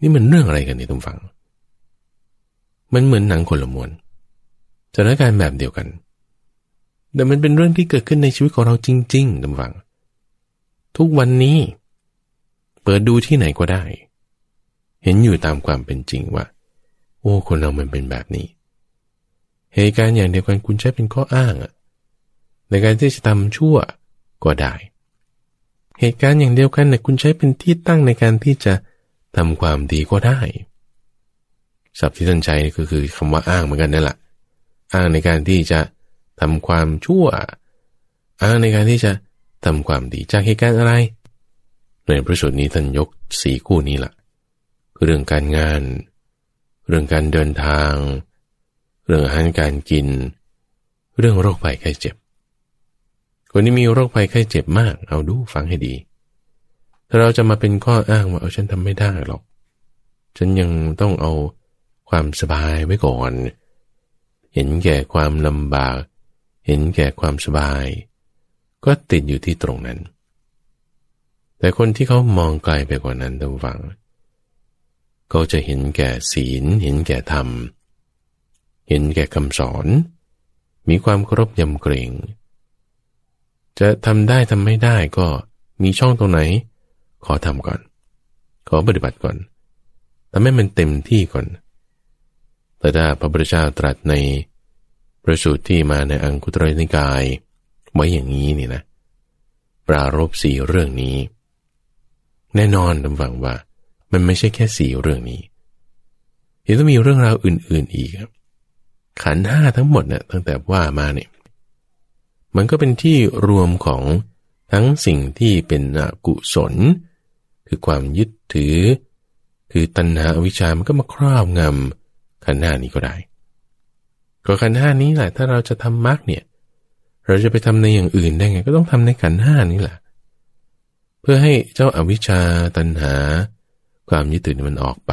นี่มันเรื่องอะไรกันเนี่ยทุกฝัง มันเหมือนหนังคนละมวนสถานการณ์แบบเดียวกัน แต่มันเป็นเรื่องที่เกิดขึ้นในชีวิตของเราจริงๆดำฟัง ทุกวันนี้ เปิดดูที่ไหนก็ได้ เห็นอยู่ตามความเป็นจริงว่า โอ้คนเรามันเป็นแบบนี้ เหตุการณ์อย่างเดียวกันคุณใช้เป็นข้ออ้างอะในการที่จะทำชั่วก็ได้ เหตุการณ์อย่างเดียวกันเนี่ยคุณใช้เป็นที่ตั้งในการที่จะทำความดีก็ได้ศัพท์ที่ท่านใช้ก็คือคำว่าอ้างเหมือนกันนั่นแหละอ้างในการที่จะทำความชั่ว อ้างในการที่จะทำความดีจากเหตุการณ์อะไร ในพระสูตรนี้ท่านยกสี่คู่นี้ละ่ะ เรื่องการงาน เรื่องการเดินทาง เรื่องอาหารการกิน เรื่องโรคภัยไข้เจ็บ คนที่มีโรคภัยไข้เจ็บมาก เอาดูฟังให้ดี ถ้าเราจะมาเป็นข้ออ้างว่าเอาฉันทำไม่ได้หรอก ฉันยังต้องเอาความสบายไว้ก่อน เห็นแก่ความลำบาก เห็นแก่ความสบาย ก็ติดอยู่ที่ตรงนั้น แต่คนที่เขามองไกลไปกว่านั้นต้งฟังเขาจะเห็นแก่ศีล เห็นแก่ธรรม เห็นแก่คำสอน มีความเคารพยำเกรง จะทำได้ทำไม่ได้ก็มีช่องตรงไหน ขอทำก่อน ขอปฏิบัติก่อนทำให้มันเต็มที่ก่อน แต่ถ้าพระพุทธเจ้าตรัสในประสูตรที่มาในอังคุตรนิกาย ไว้อย่างนี้นี่นะ ปรารบสี่เรื่องนี้ แน่นอนดำฝังว่า มันไม่ใช่แค่สี่เรื่องนี้ยังต้องมีเรื่องราวอื่น ๆอีกขันห้าทั้งหมดเนะ่ยตั้งแต่ว่ามาเนี่ยมันก็เป็นที่รวมของทั้งสิ่งที่เป็นอกุศล คือความยึดถือ คือตัณหาอวิชามันก็มาครอบงำขันห้านี้ก็ได้ ก็ขันห้านี้แหละถ้าเราจะทำมรรคเนี่ย เราจะไปทำในอย่างอื่นได้ไง ก็ต้องทำในขันห้านี้แหละ เพื่อให้เจ้าอาวิชชาตัณหา ความยึดถือมันออกไป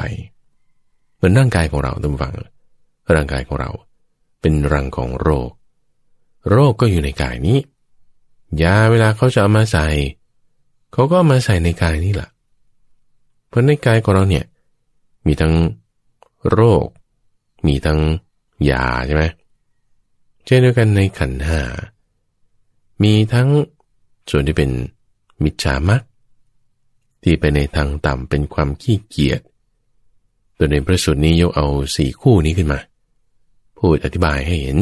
เหมือนร่างกายของเราตั้งฟัง ร่างกายของเรา เป็นรังของโรค โรคก็อยู่ในกายนี้ ยาเวลาเขาจะเอามาใส่ เขาก็มาใส่ในกายนี่แหละ เพราะในกายของเราเนี่ย มีทั้งโรค มีทั้งยาใช่ไหมเช่นเดียวกันในขันหามีทั้งส่วนที่เป็นมิจฉามัก ที่ไปในทางต่ำเป็นความขี้เกียจโดยในพระสูตรนี้ยกเอาสี่คู่นี้ขึ้นมา พูดอธิบายให้เห็น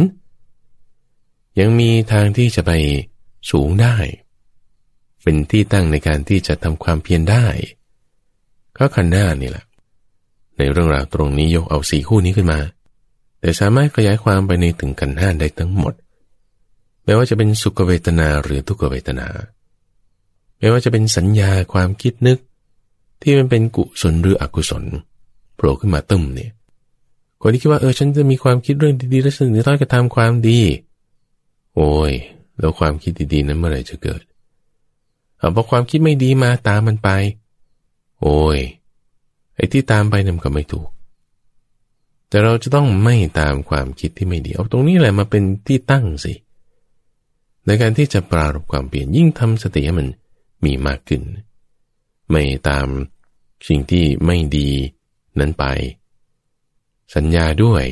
ยังมีทางที่จะไปสูงได้ เป็นที่ตั้งในการที่จะทำความเพียรได้ ก็ขันหน้านี่แหละ ในเรื่องราวตรงนี้ยกเอาสี่คู่นี้ขึ้นมา แต่สามารถขยายความไปในถึงกันห้าได้ทั้งหมด ไม่ว่าจะเป็นสุขเวทนาหรือทุกขเวทนา ไม่ว่าจะเป็นสัญญาความคิดนึก ที่มันเป็นกุศลหรืออกุศลโผล่ขึ้นมาตึมเนี่ยคนที่คิดว่าเออฉันจะมีความคิดเรื่องดีๆแล้วฉันจะต้องกระทำความดี โอ้ยแล้วความคิดดีๆนั้นเมื่อไหร่จะเกิดเอาพอความคิดไม่ดีมาตามมันไป โอ้ยไอ้ที่ตามไปนั่นก็ไม่ถูก แต่เราจะต้องไม่ตามความคิดที่ไม่ดีเอาตรงนี้แหละมาเป็นที่ตั้งสิในการที่จะปรารบความเปลี่ยนยิ่งทำสติให้มัน มีมากขึ้น ไม่ตามสิ่งที่ไม่ดีนั้นไป สัญญาด้วย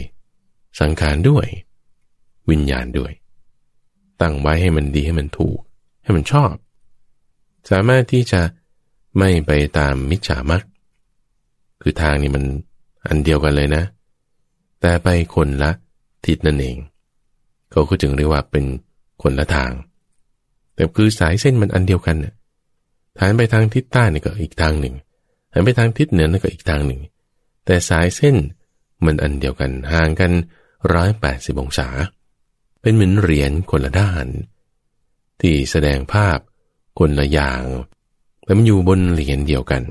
สังขารด้วย วิญญาณด้วย ตั้งไว้ให้มันดีให้มันถูก ให้มันชอบ สามารถที่จะไม่ไปตามมิจฉามักคือทางนี้มันอันเดียวกันเลยนะ แต่ไปคนละทิศนั่นเอง เขาก็จึงเรียกว่าเป็นคนละทาง แต่คือสายเส้นมันอันเดียวกันน่ย ฐานไปทางทิศใต้นี่ก็อีกทางหนึ่ง หันไปทางทิศเหนือนี่ก็อีกทางหนึ่ง แต่สายเส้นมันอันเดียวกันห่างกันร้อยแปดสิบองศา เป็นเหมือนเหรียญคนละด้าน ที่แสดงภาพคนละอย่างแต่มันอยู่บนเหรียญเดียวกัน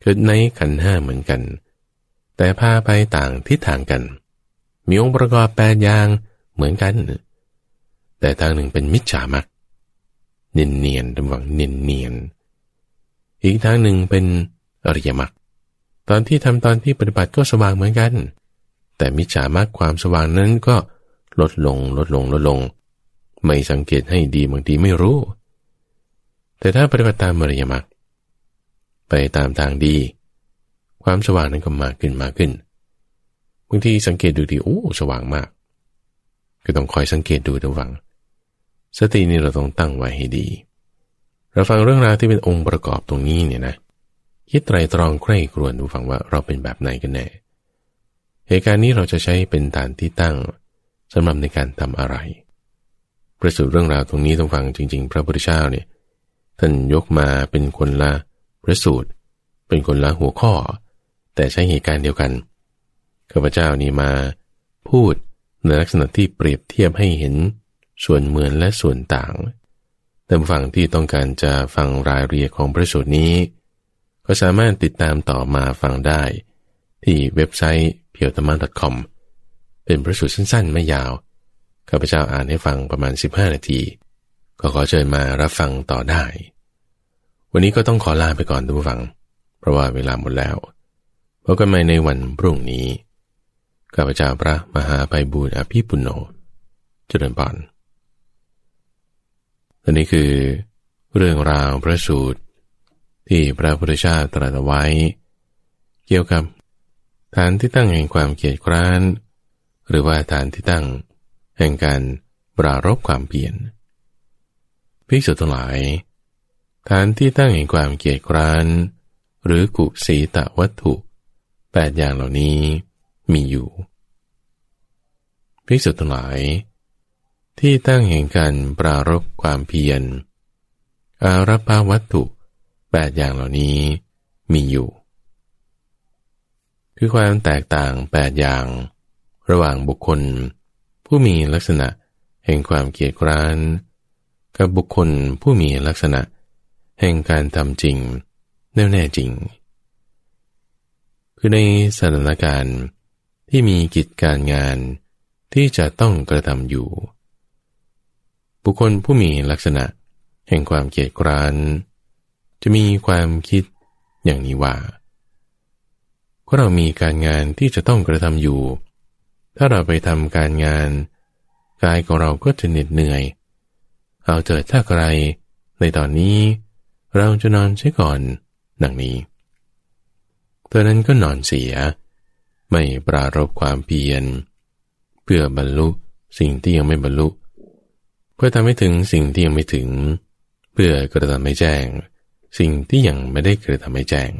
เกิดในขันห้าเหมือนกัน แต่พาไปต่างทิศทางกัน มีองค์ประกอบแปดอย่างเหมือนกัน แต่ทางหนึ่งเป็นมิจฉามัก เนียนเนียนดำวังเนียนเนียนอีกทางหนึ่งเป็นอริยมรรคตอนที่ทำตอนที่ปฏิบัติก็สว่างเหมือนกัน แต่มิจฉามรรคความสว่างนั้นก็ลดลงลดลงลดลง ไม่สังเกตให้ดีบางทีไม่รู้ แต่ถ้าปฏิบัติตามมริยมรรคไปตามทางดี ความสว่างนั้นก็มากขึ้นมากขึ้นบางทีสังเกตดูดีโอ้สว่างมาก ก็ต้องคอยสังเกตดูระวัง สตินี่เราต้องตั้งไว้ให้ดี เราฟังเรื่องราวที่เป็นองค์ประกอบตรงนี้เนี่ยนะคิดไตรตรองใคร่ครวญดูฟังว่าเราเป็นแบบไหนกันแน่ เหตุการณ์นี้เราจะใช้เป็นฐานที่ตั้งสำหรับในการทำอะไร ประสูตรเรื่องราวตรงนี้ต้องฟังจริง ๆ พระพุทธเจ้าเนี่ยท่านยกมาเป็นคนละพระสูตร เป็นคนละหัวข้อ แต่ใช้เหตุการณ์เดียวกันข้าพเจ้านี้มา พูดในลักษณะที่เปรียบเทียบให้เห็น ส่วนเหมือนและส่วนต่างแต่ฝั่งที่ต้องการจะฟังรายละเอียดของพระสูตรนี้ ก็สามารถติดตามต่อมาฟังได้ ที่เว็บไซต์ p i e w t a m a c o m เป็นพระสูตรสั้นๆ ไม่ยาว ข้าพเจ้าอ่านให้ฟังประมาณ 15 นาที ก็ขอเชิญมารับฟังต่อได้ วันนี้ก็ต้องขอลาไปก่อนทุกฝัง เพราะว่าเวลาหมดแล้วพบกันใหม่ในวันพรุ่งนี้ ข้าพเจ้าพระมหาไพบูรอภิปุโนเจริญปอน อันนี้คือเรื่องราวพระสูตร ที่พระพุทธเจ้าตรัสไว้ เกี่ยวกับฐานที่ตั้งแห่งความเกียดคร้าน หรือว่าฐานที่ตั้งแห่งการปรารบความเปลี่ยนภิกษุทั้งหลาย ฐานที่ตั้งแห่งความเกียดคร้าน หรือกุศีตะวัตถุแปดอย่างเหล่านี้มีอยู่ภิกษุทั้งหลาย ที่ตั้งแห่งการปรารบความเพียร อารัปาวัตถุแปดอย่างเหล่านี้มีอยู่ คือความแตกต่างแปดอย่าง ระหว่างบุคคล ผู้มีลักษณะแห่งความเกียดคร้าน กับบุคคลผู้มีลักษณะ แห่งการทำจริง แน่แน่จริง คือในสถานการณ์ที่มีกิจการงานที่จะต้องกระทำอยู่ บุคคลผู้มีลักษณะ แห่งความเกียดคร้าน จะมีความคิดอย่างนี้ว่าก็เรามีการงานที่จะต้องกระทำอยู่ ถ้าเราไปทำการงานกายของเราก็จะเหน็ดเหนื่อย เอาเถิดถ้าใครในตอนนี้ เราจะนอนใช้ก่อนดังนี้ เธอนั้นก็นอนเสีย ไม่ปรารบความเพียร เพื่อบรรลุสิ่งที่ยังไม่บรรลุเพื่อทำให้ถึงสิ่งที่ยังไม่ถึง เพื่อกระทำให้แจ้ง สิ่งที่ยังไม่ได้กระทำให้แจ้ง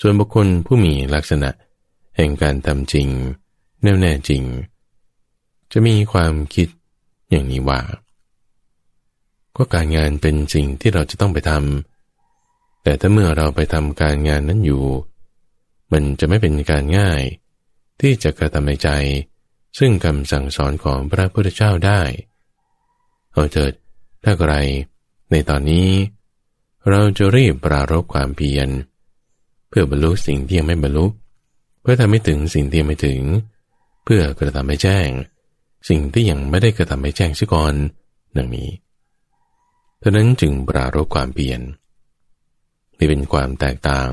ส่วนบุคคลผู้มีลักษณะ แห่งการทำจริง แน่วแน่จริง จะมีความคิดอย่างนี้ว่า ก็การงานเป็นสิ่งที่เราจะต้องไปทำแต่ถ้าเมื่อเราไปทำการงานนั้นอยู่ มันจะไม่เป็นการง่าย ที่จะกระทำในใจ ซึ่งคำสั่งสอนของพระพุทธเจ้าได้เอาเถิดถ้าใครในตอนนี้ เราจะรีบปรารบความเพียร เพื่อบรรลุสิ่งที่ยังไม่บรรลุ เพื่อทำให้ถึงสิ่งที่ยังไม่ถึง เพื่อกระทำให้แจ้ง สิ่งที่ยังไม่ได้กระทำให้แจ้งซิก่อนดังนี้ดังนั้นจึงปรารบความเปลี่ยนนี่เป็นความแตกต่าง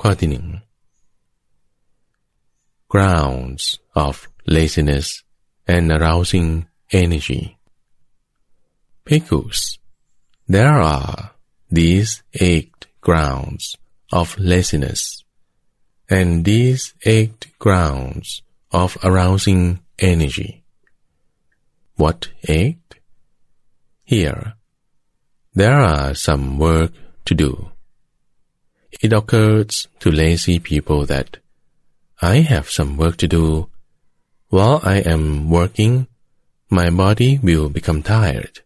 ข้อที่หนึ่ง grounds of laziness and arousing energy Picus there are these eight grounds of laziness and these eight grounds of arousing energy. What eight? Here, there are some work to do. It occurs to lazy people that I have some work to do. While I am working, my body will become tired.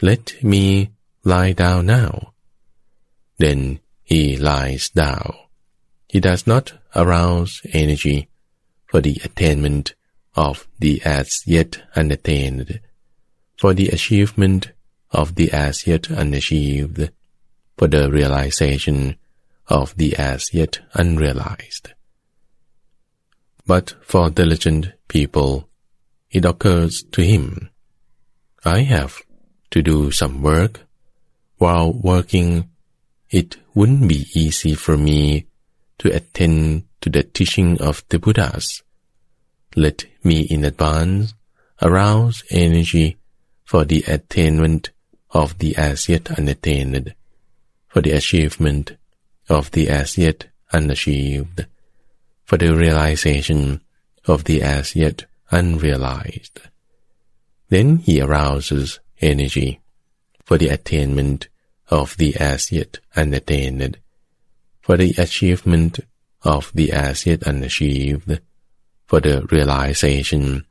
Let me lie down now. Then he lies down. He does not arouse energy for the attainment of the as yet unattained, for the achievement of the as yet unachieved, for the realization of the as yet unrealized. But for diligent people, it occurs to him, I have to do some work. While working, it wouldn't be easy for me to attend to the teaching of the Buddhas. Let me in advance arouse energy for the attainment of the as yet unattained, for the achievement of the as yet unachieved, for the realization of the as yet unrealized. Then he arouses energy for the attainment of the as yet unattained, for the achievement of the as yet unachieved, for the realization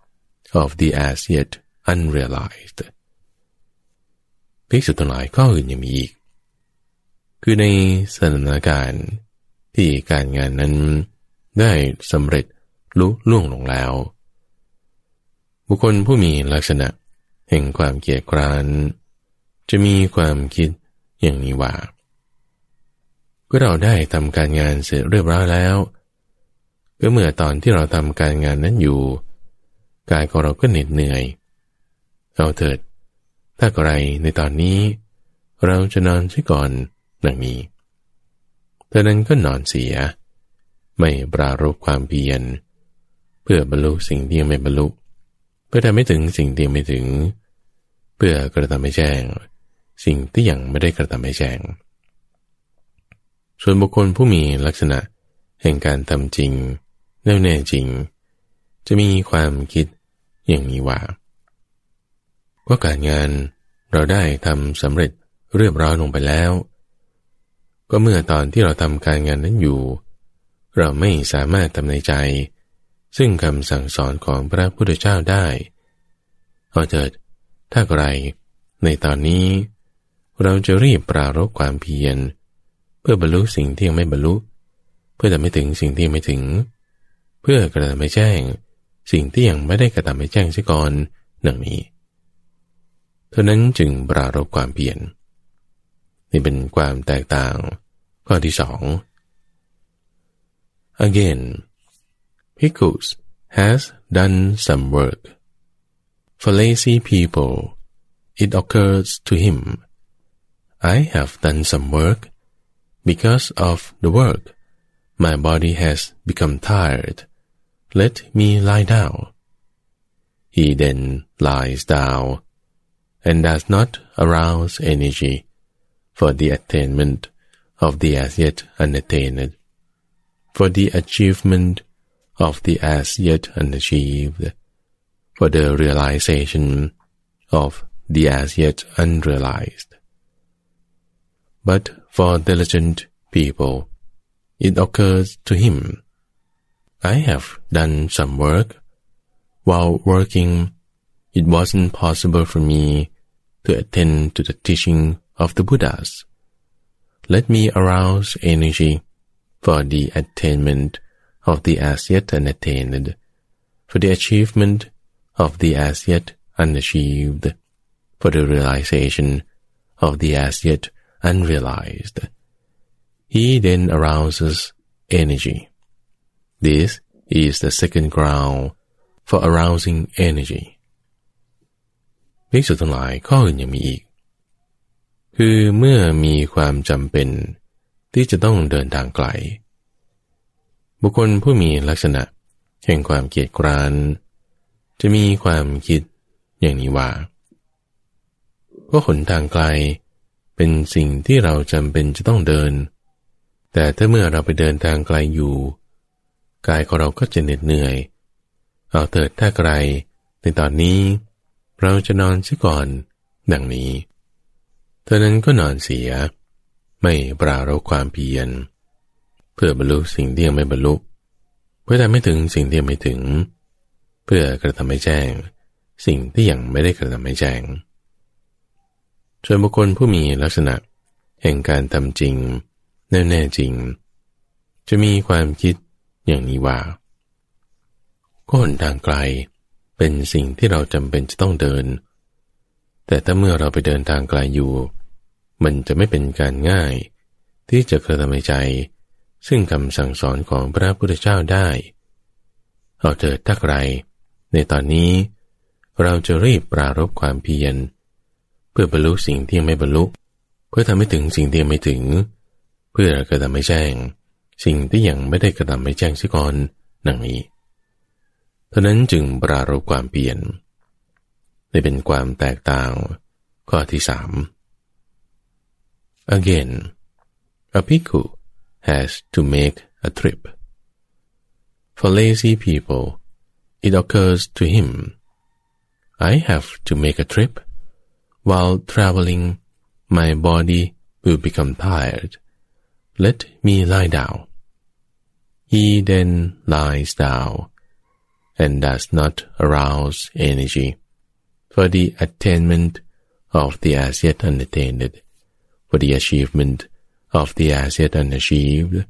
of the as yet unrealized. ภิกษุทั้งหลายก็อื่นยังมีอีก คือในสถานการณ์ที่การงานนั้นได้สำเร็จ ลุล่วงลงแล้ว บุคคลผู้มีลักษณะแห่งความเกียดคร้าน จะมีความคิดอย่างนี้ว่า ก็เราได้ทำการงานเสร็จเรียบร้อยแล้ว ก็เมื่อตอนที่เราทำการงานนั้นอยู่ กายของเราก็เหน็ดเหนื่อยเอาเถิด ถ้าใครในตอนนี้ เราจะนอนใช่ก่อนดังนี้เธอนั้นก็นอนเสีย ไม่ปรารบความเพียร พื่อบรรลุสิ่งที่ยังไม่บรรลุ เพื่อทำให้ถึงสิ่งที่ยังไม่ถึง เพื่อกระทำให้แจ้ง สิ่งที่ยังไม่ได้กระทำให้แจ้ง ส่วนบุคคลผู้มีลักษณะแห่งการทำจริงแน่แน่จริง จะมีความคิดอย่างนี้ว่าว่าการงานเราได้ทำสำเร็จเรียบร้อยลงไปแล้ว ก็เมื่อตอนที่เราทำการงานนั้นอยู่ เราไม่สามารถทำในใจ ซึ่งคำสั่งสอนของพระพุทธเจ้าได้เอาเถิด ถ้าใครในตอนนี้ เราจะรีบปรารบความเพียร เพื่อบรรลุสิ่งที่ยังไม่บรรลุ เพื่อจะไม่ถึงสิ่งที่ไม่ถึง เพื่อกระทำให้แจ้ง สิ่งที่ยังไม่ได้กระทำให้แจ้งเสียก่อนดังนี้เท่านั้นจึงปรารบความเพียรนี่เป็นความแตกต่างข้อที่สอง Again, Picus has done some work. For lazy people, it occurs to him, I have done some work. Because of the work, my body has become tired. Let me lie down. He then lies down and does not arouse energy for the attainment of the as yet unattained, for the achievement of the as yet unachieved, for the realization of the as yet unrealized. But for diligent people, it occurs to him, I have done some work. While working, it wasn't possible for me to attend to the teaching of the Buddhas. Let me arouse energy for the attainment of the as yet unattained, for the achievement of the as yet unachieved, for the realization of the as yet unrealized. He then arouses energy. This is the second ground for arousing energy. ภิกษุทั้งหลายข้ออื่นยังมีอีก คือเมื่อมีความจำเป็นที่จะต้องเดินทางไกล บุคคลผู้มีลักษณะ แห่งความเกียจคร้าน จะมีความคิดอย่างนี้ว่าก็หนทางไกล เป็นสิ่งที่เราจำเป็นจะต้องเดิน แต่ถ้าเมื่อเราไปเดินทางไกลอยู่ กายของเราก็จะเหน็ดเหนื่อย เอาเถิดถ้าไกล ในตอนนี้ เราจะนอนซะก่อน ดังนี้ เธอนั้นก็นอนเสีย ไม่ปรารบความเพียร พื่อบรรลุสิ่งที่ยังไม่บรรลุ เพื่อทำให้ถึงสิ่งที่ยังไม่ถึง เพื่อกระทำให้แจ้ง สิ่งที่ยังไม่ได้กระทำให้แจ้งส่วนบุคคลผู้มีลักษณะ แห่งการทำจริง แน่แน่จริง จะมีความคิดอย่างนี้ว่าก็หนทางไกลเป็นสิ่งที่เราจำเป็นจะต้องเดิน แต่ถ้าเมื่อเราไปเดินทางไกลอยู่ มันจะไม่เป็นการง่าย ที่จะกระทำใจ ซึ่งคำสั่งสอนของพระพุทธเจ้าได้ เอาเถิดถ้าใคร ในตอนนี้ เราจะรีบปรารบความเพียร เพื่อบรรลุสิ่งที่ยังไม่บรรลุ เพื่อทำให้ถึงสิ่งที่ยังไม่ถึง เพื่อกระทำให้แจ้ง สิ่งที่ยังไม่ได้กระทำให้แจ้งซิก่อนดังนี้เท่านั้นจึงปรารบความเปลี่ยนได้เป็นความแตกต่างข้อที่สาม Again a bhikkhu has to make a trip. For lazy people it occurs to him I have to make a trip. While traveling my body will become tired. Let me lie down. He then lies down and does not arouse energy for the attainment of the as yet unattained, for the achievement of the as yet unachieved,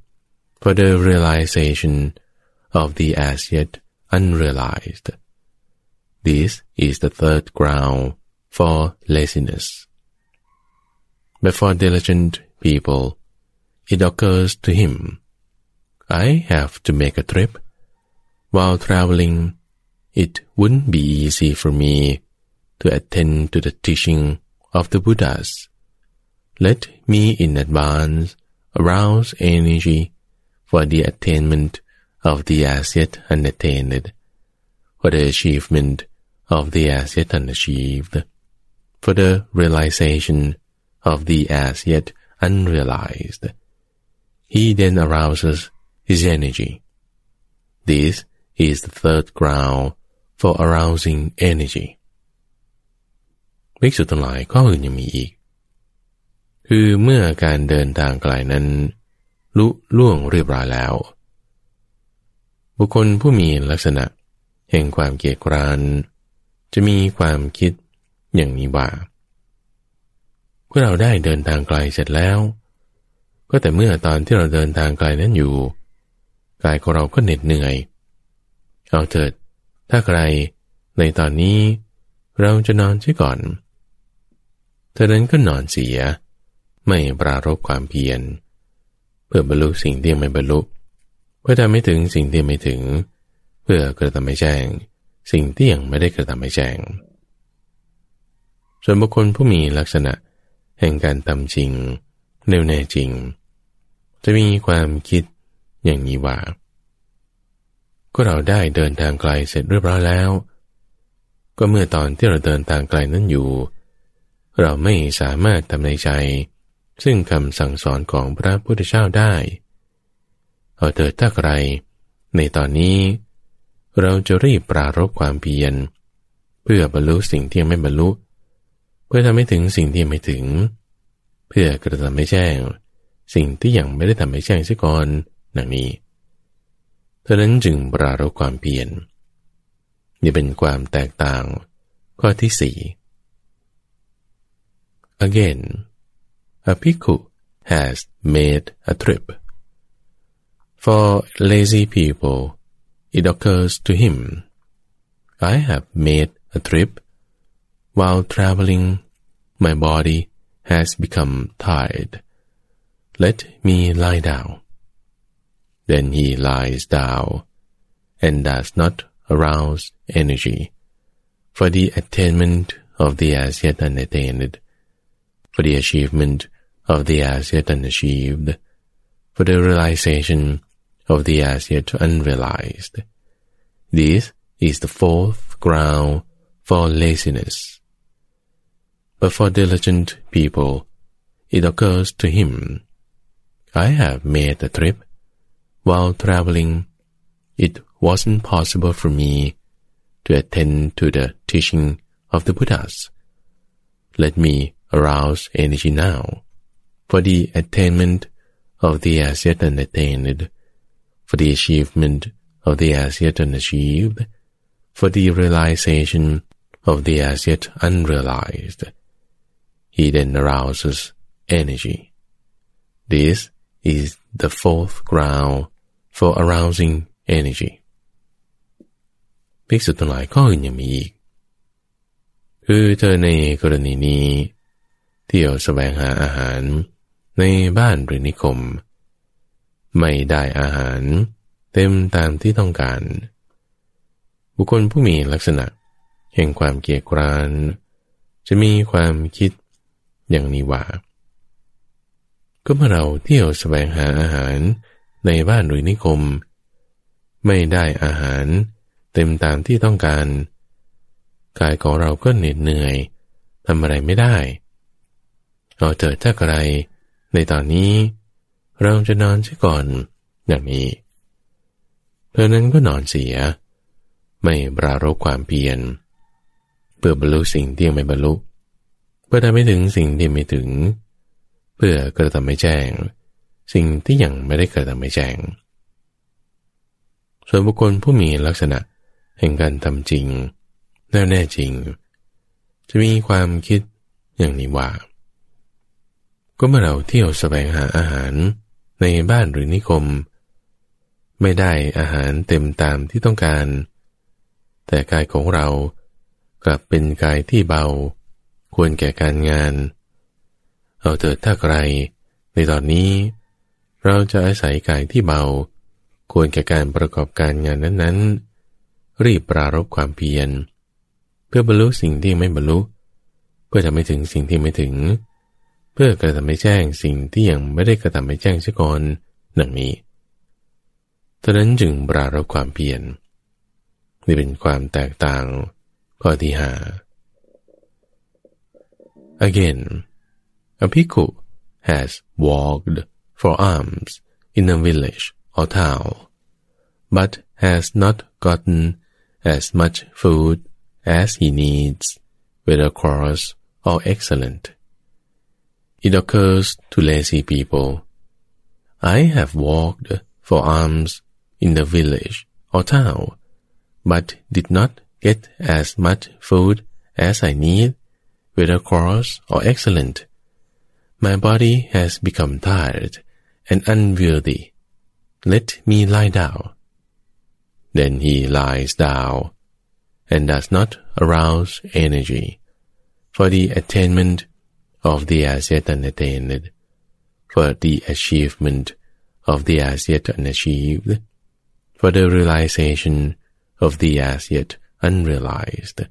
for the realization of the as yet unrealized. This is the third ground for laziness. But for diligent people, it occurs to him, I have to make a trip while traveling, it wouldn't be easy for me to attend to the teaching of the Buddhas. Let me in advance arouse energy for the attainment of the as yet unattained, for the achievement of the as yet unachieved, for the realization of the as yet unrealized. He then arouses his energy. This is the third ground for arousing energy วิกษุทั้งหลายข้ออื่นยังมีอีก คือเมื่อการเดินทางไกลนั้น ลุล่วงเรียบร้อยแล้ว บุคคลผู้มีลักษณะแห่งความเกียดคร้าน จะมีความคิดอย่างนี้ว่าเมื่อเราได้เดินทางไกลเสร็จแล้ว ก็แต่เมื่อตอนที่เราเดินทางไกลนั้นอยู่กายของเราก็เหน็ดเหนื่อย เอาเถิด ถ้าใครในตอนนี้เราจะนอนใช่ก่อน เธอนั้นก็นอนเสีย ไม่ปรารบความเพียร เพื่อบรรลุสิ่งที่ไม่บรรลุ เพื่อทำให้ถึงสิ่งที่ไม่ถึง เพื่อกระทำให้แจ้ง สิ่งที่ยังไม่ได้กระทำให้แจ้ง ส่วนบุคคลผู้มีลักษณะแห่งการทำจริงแน่วแน่จริง จะมีความคิดอย่างนี้ว่า ก็เราได้เดินทางไกลเสร็จเรียบร้อยแล้ว ก็เมื่อตอนที่เราเดินทางไกลนั้นอยู่ เราไม่สามารถทำในใจ ซึ่งคำสั่งสอนของพระพุทธเจ้าได้เอาเถิดถ้าใคร ในตอนนี้ เราจะรีบปรารบความเพียร เพื่อบรรลุสิ่งที่ไม่บรรลุ เพื่อทำให้ถึงสิ่งที่ไม่ถึง เพื่อกระทำให้แจ้ง สิ่งที่ยังไม่ได้ทำให้แจ้งเสียก่อนดังนี้เท่านั้นจึงปรารบความเพียรนี่เป็นความแตกต่างข้อที่สี่ Again a bhikkhu has made a trip For lazy people, it occurs to him, I have made a trip. While traveling, my body has become tired. Let me lie down. Then he lies down and does not arouse energy for the attainment of the as yet unattained, for the achievement of the as yet unachieved, for the realization of the as yet unrealized. This is the fourth ground for laziness. But for diligent people, it occurs to him, I have made a trip. While traveling, it wasn't possible for me to attend to the teaching of the Buddhas. Let me arouse energy now for the attainment of the as yet unattained for the achievement of the as yet unachieved, for the realization of the as yet unrealized. He then arouses energy. This is the fourth ground for arousing energy. ภิกษุทั้งหลายข้ออื่นยังมีอีก คือเธอในกรณีนี้เที่ยวแสวงหาอาหาร ในบ้านหรือนิคม ไม่ได้อาหาร เต็มตามที่ต้องการ บุคคลผู้มีลักษณะ แห่งความเกียจคร้าน จะมีความคิดอย่างนี้ว่า ก็เมื่อเราเที่ยวแสวงหาอาหารในบ้านหรือนิคม ไม่ได้อาหารเต็มตามที่ต้องการ กายของเราก็เหน็ดเหนื่อยทำอะไรไม่ได้เอาเจอถ้าอะไร ในตอนนี้ เราจะนอนเสียก่อนอย่างนี้ เธอนั้นก็นอนเสีย ไม่ปรารบความเพียรเพื่อบรรลุสิ่งที่ยังไม่บรรลุเพื่อทำให้ถึงสิ่งที่ไม่ถึง เพื่อกระทำให้แจ้ง สิ่งที่ยังไม่ได้กระทำให้แจ้ง ส่วนบุคคลผู้มีลักษณะแห่งการทำจริงแน่แน่จริง จะมีความคิดอย่างนี้ว่า ก็เมื่อเราเที่ยวแสวงหาอาหารในบ้านหรือนิคม ไม่ได้อาหารเต็มตามที่ต้องการ แต่กายของเรากลับเป็นกายที่เบา ควรแก่การงาน เอาเถิดถ้าใคร ในตอนนี้ เราจะอาศัยกายที่เบา ควรแก่การประกอบการงานนั้นๆ รีบปรารบความเพียร เพื่อบรรลุสิ่งที่ไม่บรรลุ เพื่อทำให้ถึงสิ่งที่ไม่ถึง พื่อกระทำให้แจ้งสิ่งที่ยังไม่ได้กระทำให้แจ้งเสียก่อนดังนี้ฉะนั้นจึงปรารบความเพียรนี่เป็นความแตกต่างข้อที่หา Again a bhikkhu has walked for alms in a village or town but has not gotten as much food as he needs whether coarse or excellent It occurs to lazy people. I have walked for alms in the village or town, but did not get as much food as I need, whether coarse or excellent. My body has become tired and unwieldy. Let me lie down. Then he lies down and does not arouse energy for the attainment of the as yet unattained, for the achievement of the as yet unachieved, for the realization of the as yet unrealized.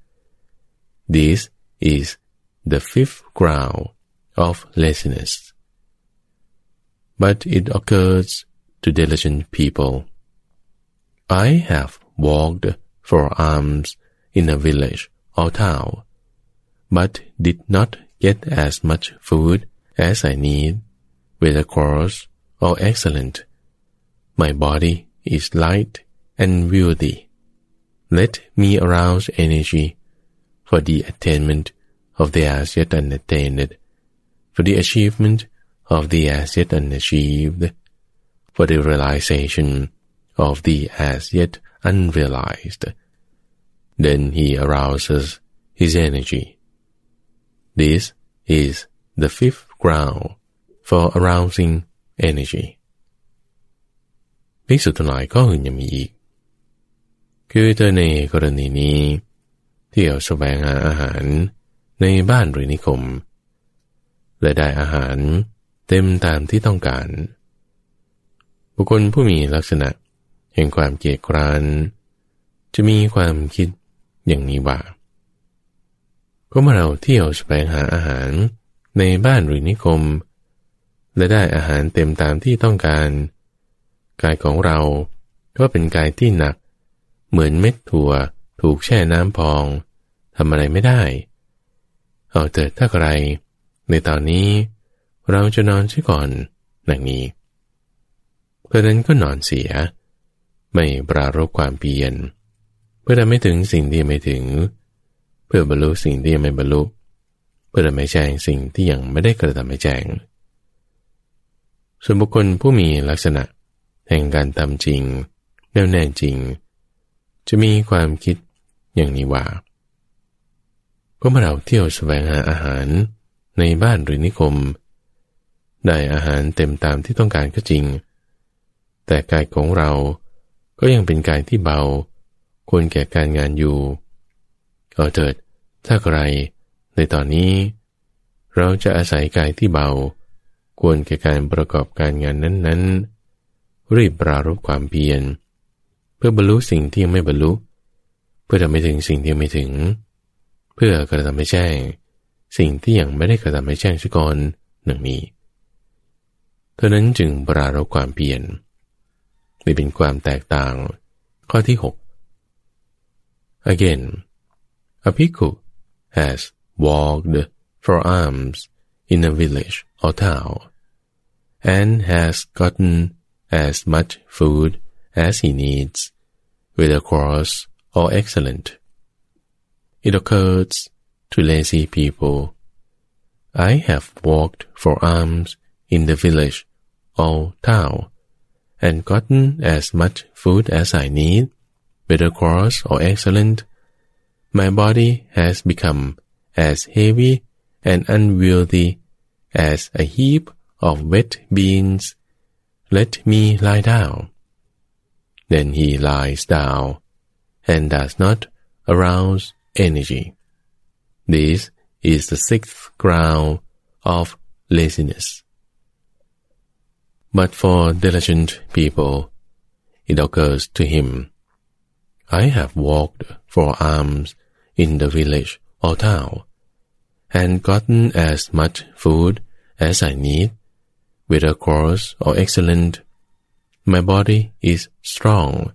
This is the fifth ground of laziness. But it occurs to diligent people. I have walked for alms in a village or town, but did not get as much food as I need, with a coarse or oh, excellent. My body is light and wealthy. Let me arouse energy for the attainment of the as yet unattained, for the achievement of the as yet unachieved, for the realization of the as yet unrealized. Then he arouses his energy. This is the fifth ground for arousing energy ภิกษุทั้งหลายก็อื่นยังมีอีก คือเธอในกรณีนี้ที่เอาแสวงหาอาหารในบ้านหรือนิคม และได้อาหารเต็มตามที่ต้องการ บุคคลผู้มีลักษณะแห่งความเกียดคร้าน จะมีความคิดอย่างนี้ว่า ก็เมื่อเราเที่ยวแสวงหาอาหารในบ้านหรือนิคม และได้อาหารเต็มตามที่ต้องการ กายของเราก็เป็นกายที่หนัก เหมือนเม็ดถั่วถูกแช่น้ำพองทำอะไรไม่ได้ เอาเถิดถ้าใคร ในตอนนี้ เราจะนอนช่ก่อนดังนี้เพราะนั้นก็นอนเสีย ไม่ปรารบความเปลี่ยนเพื่อทำไม่ถึงสิ่งที่ไม่ถึง เพื่อบรรลุสิ่งที่ยังไม่บรรลุ เพื่อไม่แจ้งสิ่งที่ยังไม่ได้กระทำให้แจ้ง ส่วนบุคคลผู้มีลักษณะแห่งการทำจริง แน่วแน่จริง จะมีความคิดอย่างนี้ว่าก็เมื่อเราเที่ยวแสวงหาอาหารในบ้านหรือนิคม ได้อาหารเต็มตามที่ต้องการก็จริง แต่กายของเราก็ยังเป็นกายที่เบา ควรแก่การงานอยู่ เอาเถิด ถ้าใครในตอนนี้ เราจะอาศัยกายที่เบา ควรแก่การประกอบการงานนั้น ๆ รีบปรารบความเพียร เพื่อบรรลุสิ่งที่ยังไม่บรรลุ เพื่อทำให้ถึงสิ่งที่ยังไม่ถึง เพื่อกระทำให้แจ้ง สิ่งที่ยังไม่ได้กระทำให้แจ้งชิกรหนึ่งนี้เท่านั้นจึงปรารบความเพียรนี่เป็นความแตกต่าง ข้อที่ 6 again a bhikkhu has walked for alms in a village or town, and has gotten as much food as he needs, whether coarse or excellent. It occurs to lazy people. I have walked for alms in the village or town, and gotten as much food as I need, whether coarse or excellent. My body has become as heavy and unwieldy as a heap of wet beans. Let me lie down. Then he lies down and does not arouse energy. This is the sixth ground of laziness. But for diligent people, it occurs to him, I have walked for alms in the village or town, and gotten as much food as I need, whether coarse or excellent. My body is strong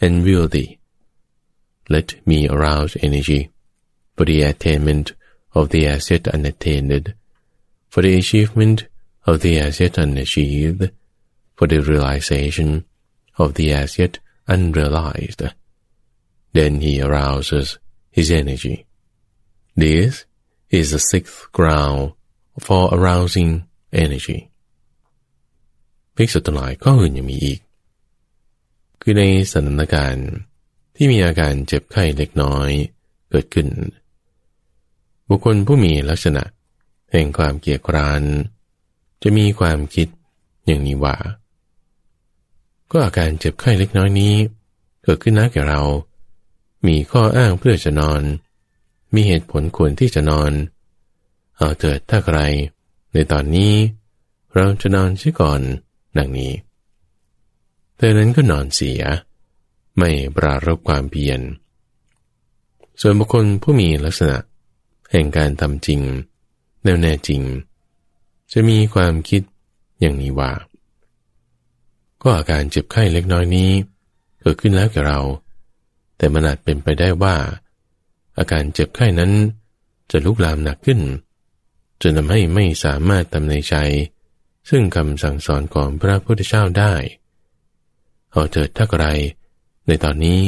and wieldy. Let me arouse energy for the attainment of the as yet unattained, for the achievement of the as yet unachieved, for the realization of the as yet unrealized. Then he arouses his energy. This is the sixth ground for arousing energy ภิกษุทั้งหลายก็อื่นยังมีอีก คือในสถานการณ์ที่มีอาการเจ็บไข้เล็กน้อยเกิดขึ้น บุคคลผู้มีลักษณะแห่งความเกียดคร้าน จะมีความคิดอย่างนี้ว่า ก็อาการเจ็บไข้เล็กน้อยนี้ เกิดขึ้นนะแก่เรา มีข้ออ้างเพื่อจะนอน มีเหตุผลควรที่จะนอน เอาเถิดถ้าใคร ในตอนนี้ เราจะนอนเสียก่อนดังนี้ เธอนั้นก็นอนเสีย ไม่ปรารบความเพียร ส่วนบุคคลผู้มีลักษณะ แห่งการทำจริง แน่วแน่จริง จะมีความคิดอย่างนี้ว่า ก็อาการเจ็บไข้เล็กน้อยนี้ เกิดขึ้นแล้วแก่เรา แต่มันอาจเป็นไปได้ว่า อาการเจ็บไข้นั้น จะลุกลามหนักขึ้น จนทำให้ไม่สามารถทำในใจ ซึ่งคำสั่งสอนของพระพุทธเจ้าได้เอาเถิดถ้าไร ในตอนนี้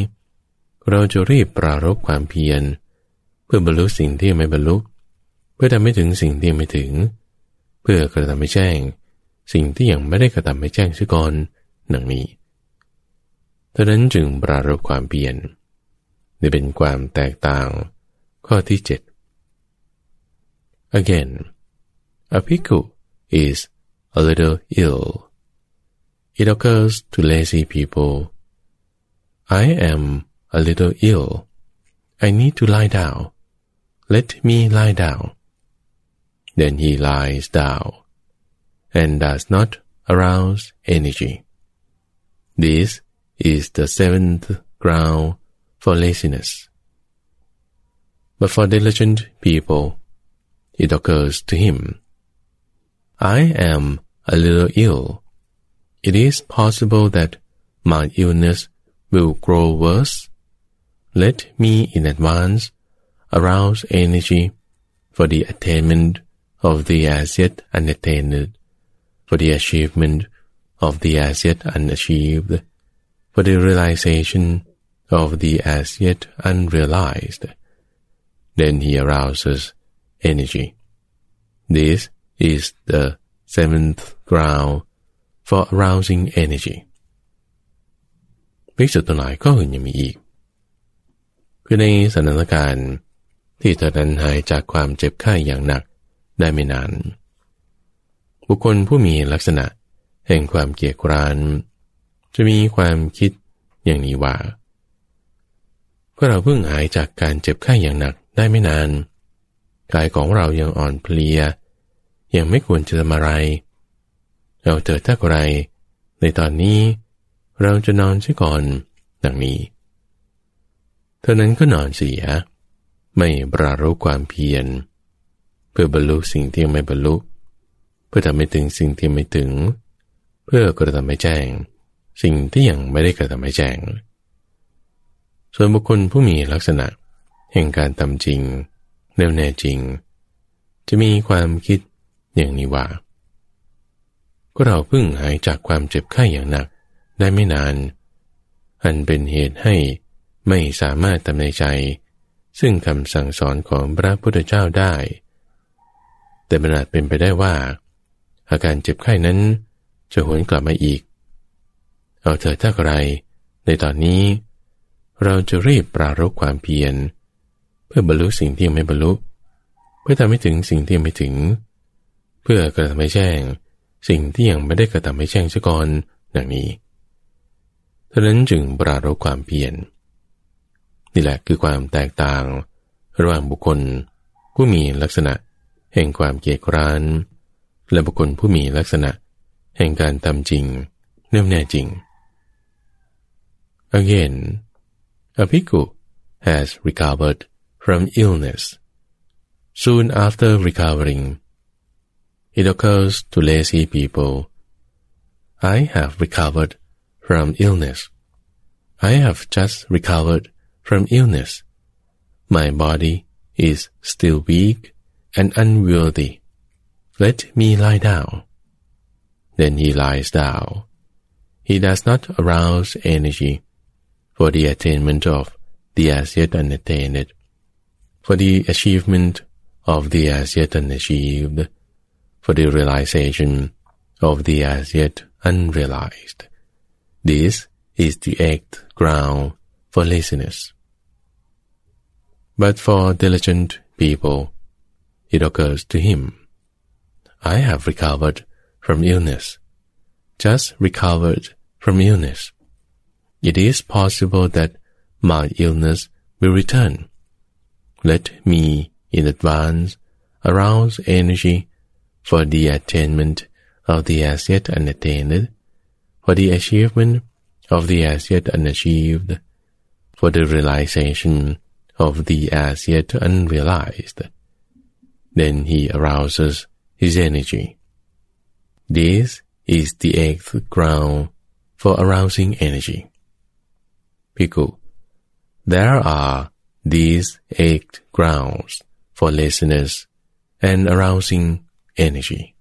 เราจะรีบปรารบความเพียร เพื่อบรรลุสิ่งที่ไม่บรรลุ เพื่อทำให้ถึงสิ่งที่ไม่ถึง เพื่อกระทำให้แจ้ง สิ่งที่ยังไม่ได้กระทำให้แจ้งเสียก่อนหนังนี้ดังนั้นจึงปรารบความเพียร นี่เป็นความแตกต่างข้อที่เจ็ด Again, a pickle is a little ill. It occurs to lazy people. I am a little ill. I need to lie down. Let me lie down. Then he lies down and does not arouse energy. This is the seventh ground for laziness. But for diligent people, it occurs to him I am a little ill. It is possible that my illness will grow worse. Let me in advance arouse energy for the attainment of the as yet unattained, for the achievement of the as yet unachieved, for the realization of the as yet unrealized. Then he arouses energy. This is the seventh ground for arousing energy ภิกษุตัวหลายก็อื่นยังมีอีก คือในสถานการณ์ที่เธอนั้นหายจากความเจ็บไข้อย่างหนักได้ไม่นาน บุคคลผู้มีลักษณะแห่งความเกียจคร้าน จะมีความคิดอย่างนี้ว่า ก็เราเพิ่งหายจากการเจ็บไข้อย่างหนักได้ไม่นาน กายของเรายังอ่อนเพลีย ยังไม่ควรจะทำอะไร เราเถิดถ้าไร ในตอนนี้ เราจะนอนเสียก่อนดังนี้เท่านั้นก็นอนเสีย ไม่ปรารู้ความเพียร เพื่อบรรลุสิ่งที่ไม่บรรลุ เพื่อทำให้ถึงสิ่งที่ไม่ถึง เพื่อกระทำให้แจ้ง สิ่งที่ยังไม่ได้กระทำให้แจ้ง ส่วนบุคคลผู้มีลักษณะ แห่งการทำจริงแน่วแน่จริง จะมีความคิดอย่างนี้ว่า ก็เราเพิ่งหายจากความเจ็บไข้อย่างหนักได้ไม่นาน อันเป็นเหตุให้ไม่สามารถทำในใจ ซึ่งคำสั่งสอนของพระพุทธเจ้าได้ แต่มันอาจเป็นไปได้ว่า อาการเจ็บไข้นั้นจะหวนกลับมาอีก เอาเถิดถ้าไรในตอนนี้ เราจะรีบปรารบความเพียร เพื่อบรรลุสิ่งที่ยังไม่บรรลุ เพื่อทำให้ถึงสิ่งที่ยังไม่ถึง เพื่อกระทำให้แจ้ง สิ่งที่ยังไม่ได้กระทำให้แจ้งซะก่อนดังนี้ท่านั้นจึงปรารบความเพียรนี่แหละคือความแตกต่าง ระหว่างบุคคล ผู้มีลักษณะ แห่งความเกียจคร้าน และบุคคลผู้มีลักษณะ แห่งการทำจริงแน่แน่จริง Again, a bhikkhu has recovered from illness. Soon after recovering, It occurs to lazy people. I have recovered from illness. I have just recovered from illness. My body is still weak and unwieldy. Let me lie down. Then he lies down. He does not arouse energy for the attainment of the as yet unattained, for the achievement of the as yet unachieved, for the realization of the as yet unrealized. This is the eighth ground for laziness. But for diligent people, it occurs to him, I have recovered from illness, just recovered from illness. It is possible that my illness will return. Let me, in advance, arouse energy for the attainment of the as yet unattained, for the achievement of the as yet unachieved, for the realization of the as yet unrealized. Then he arouses his energy. This is the eighth ground for arousing energy. Piku, there are these eight grounds for laziness and arousing energy.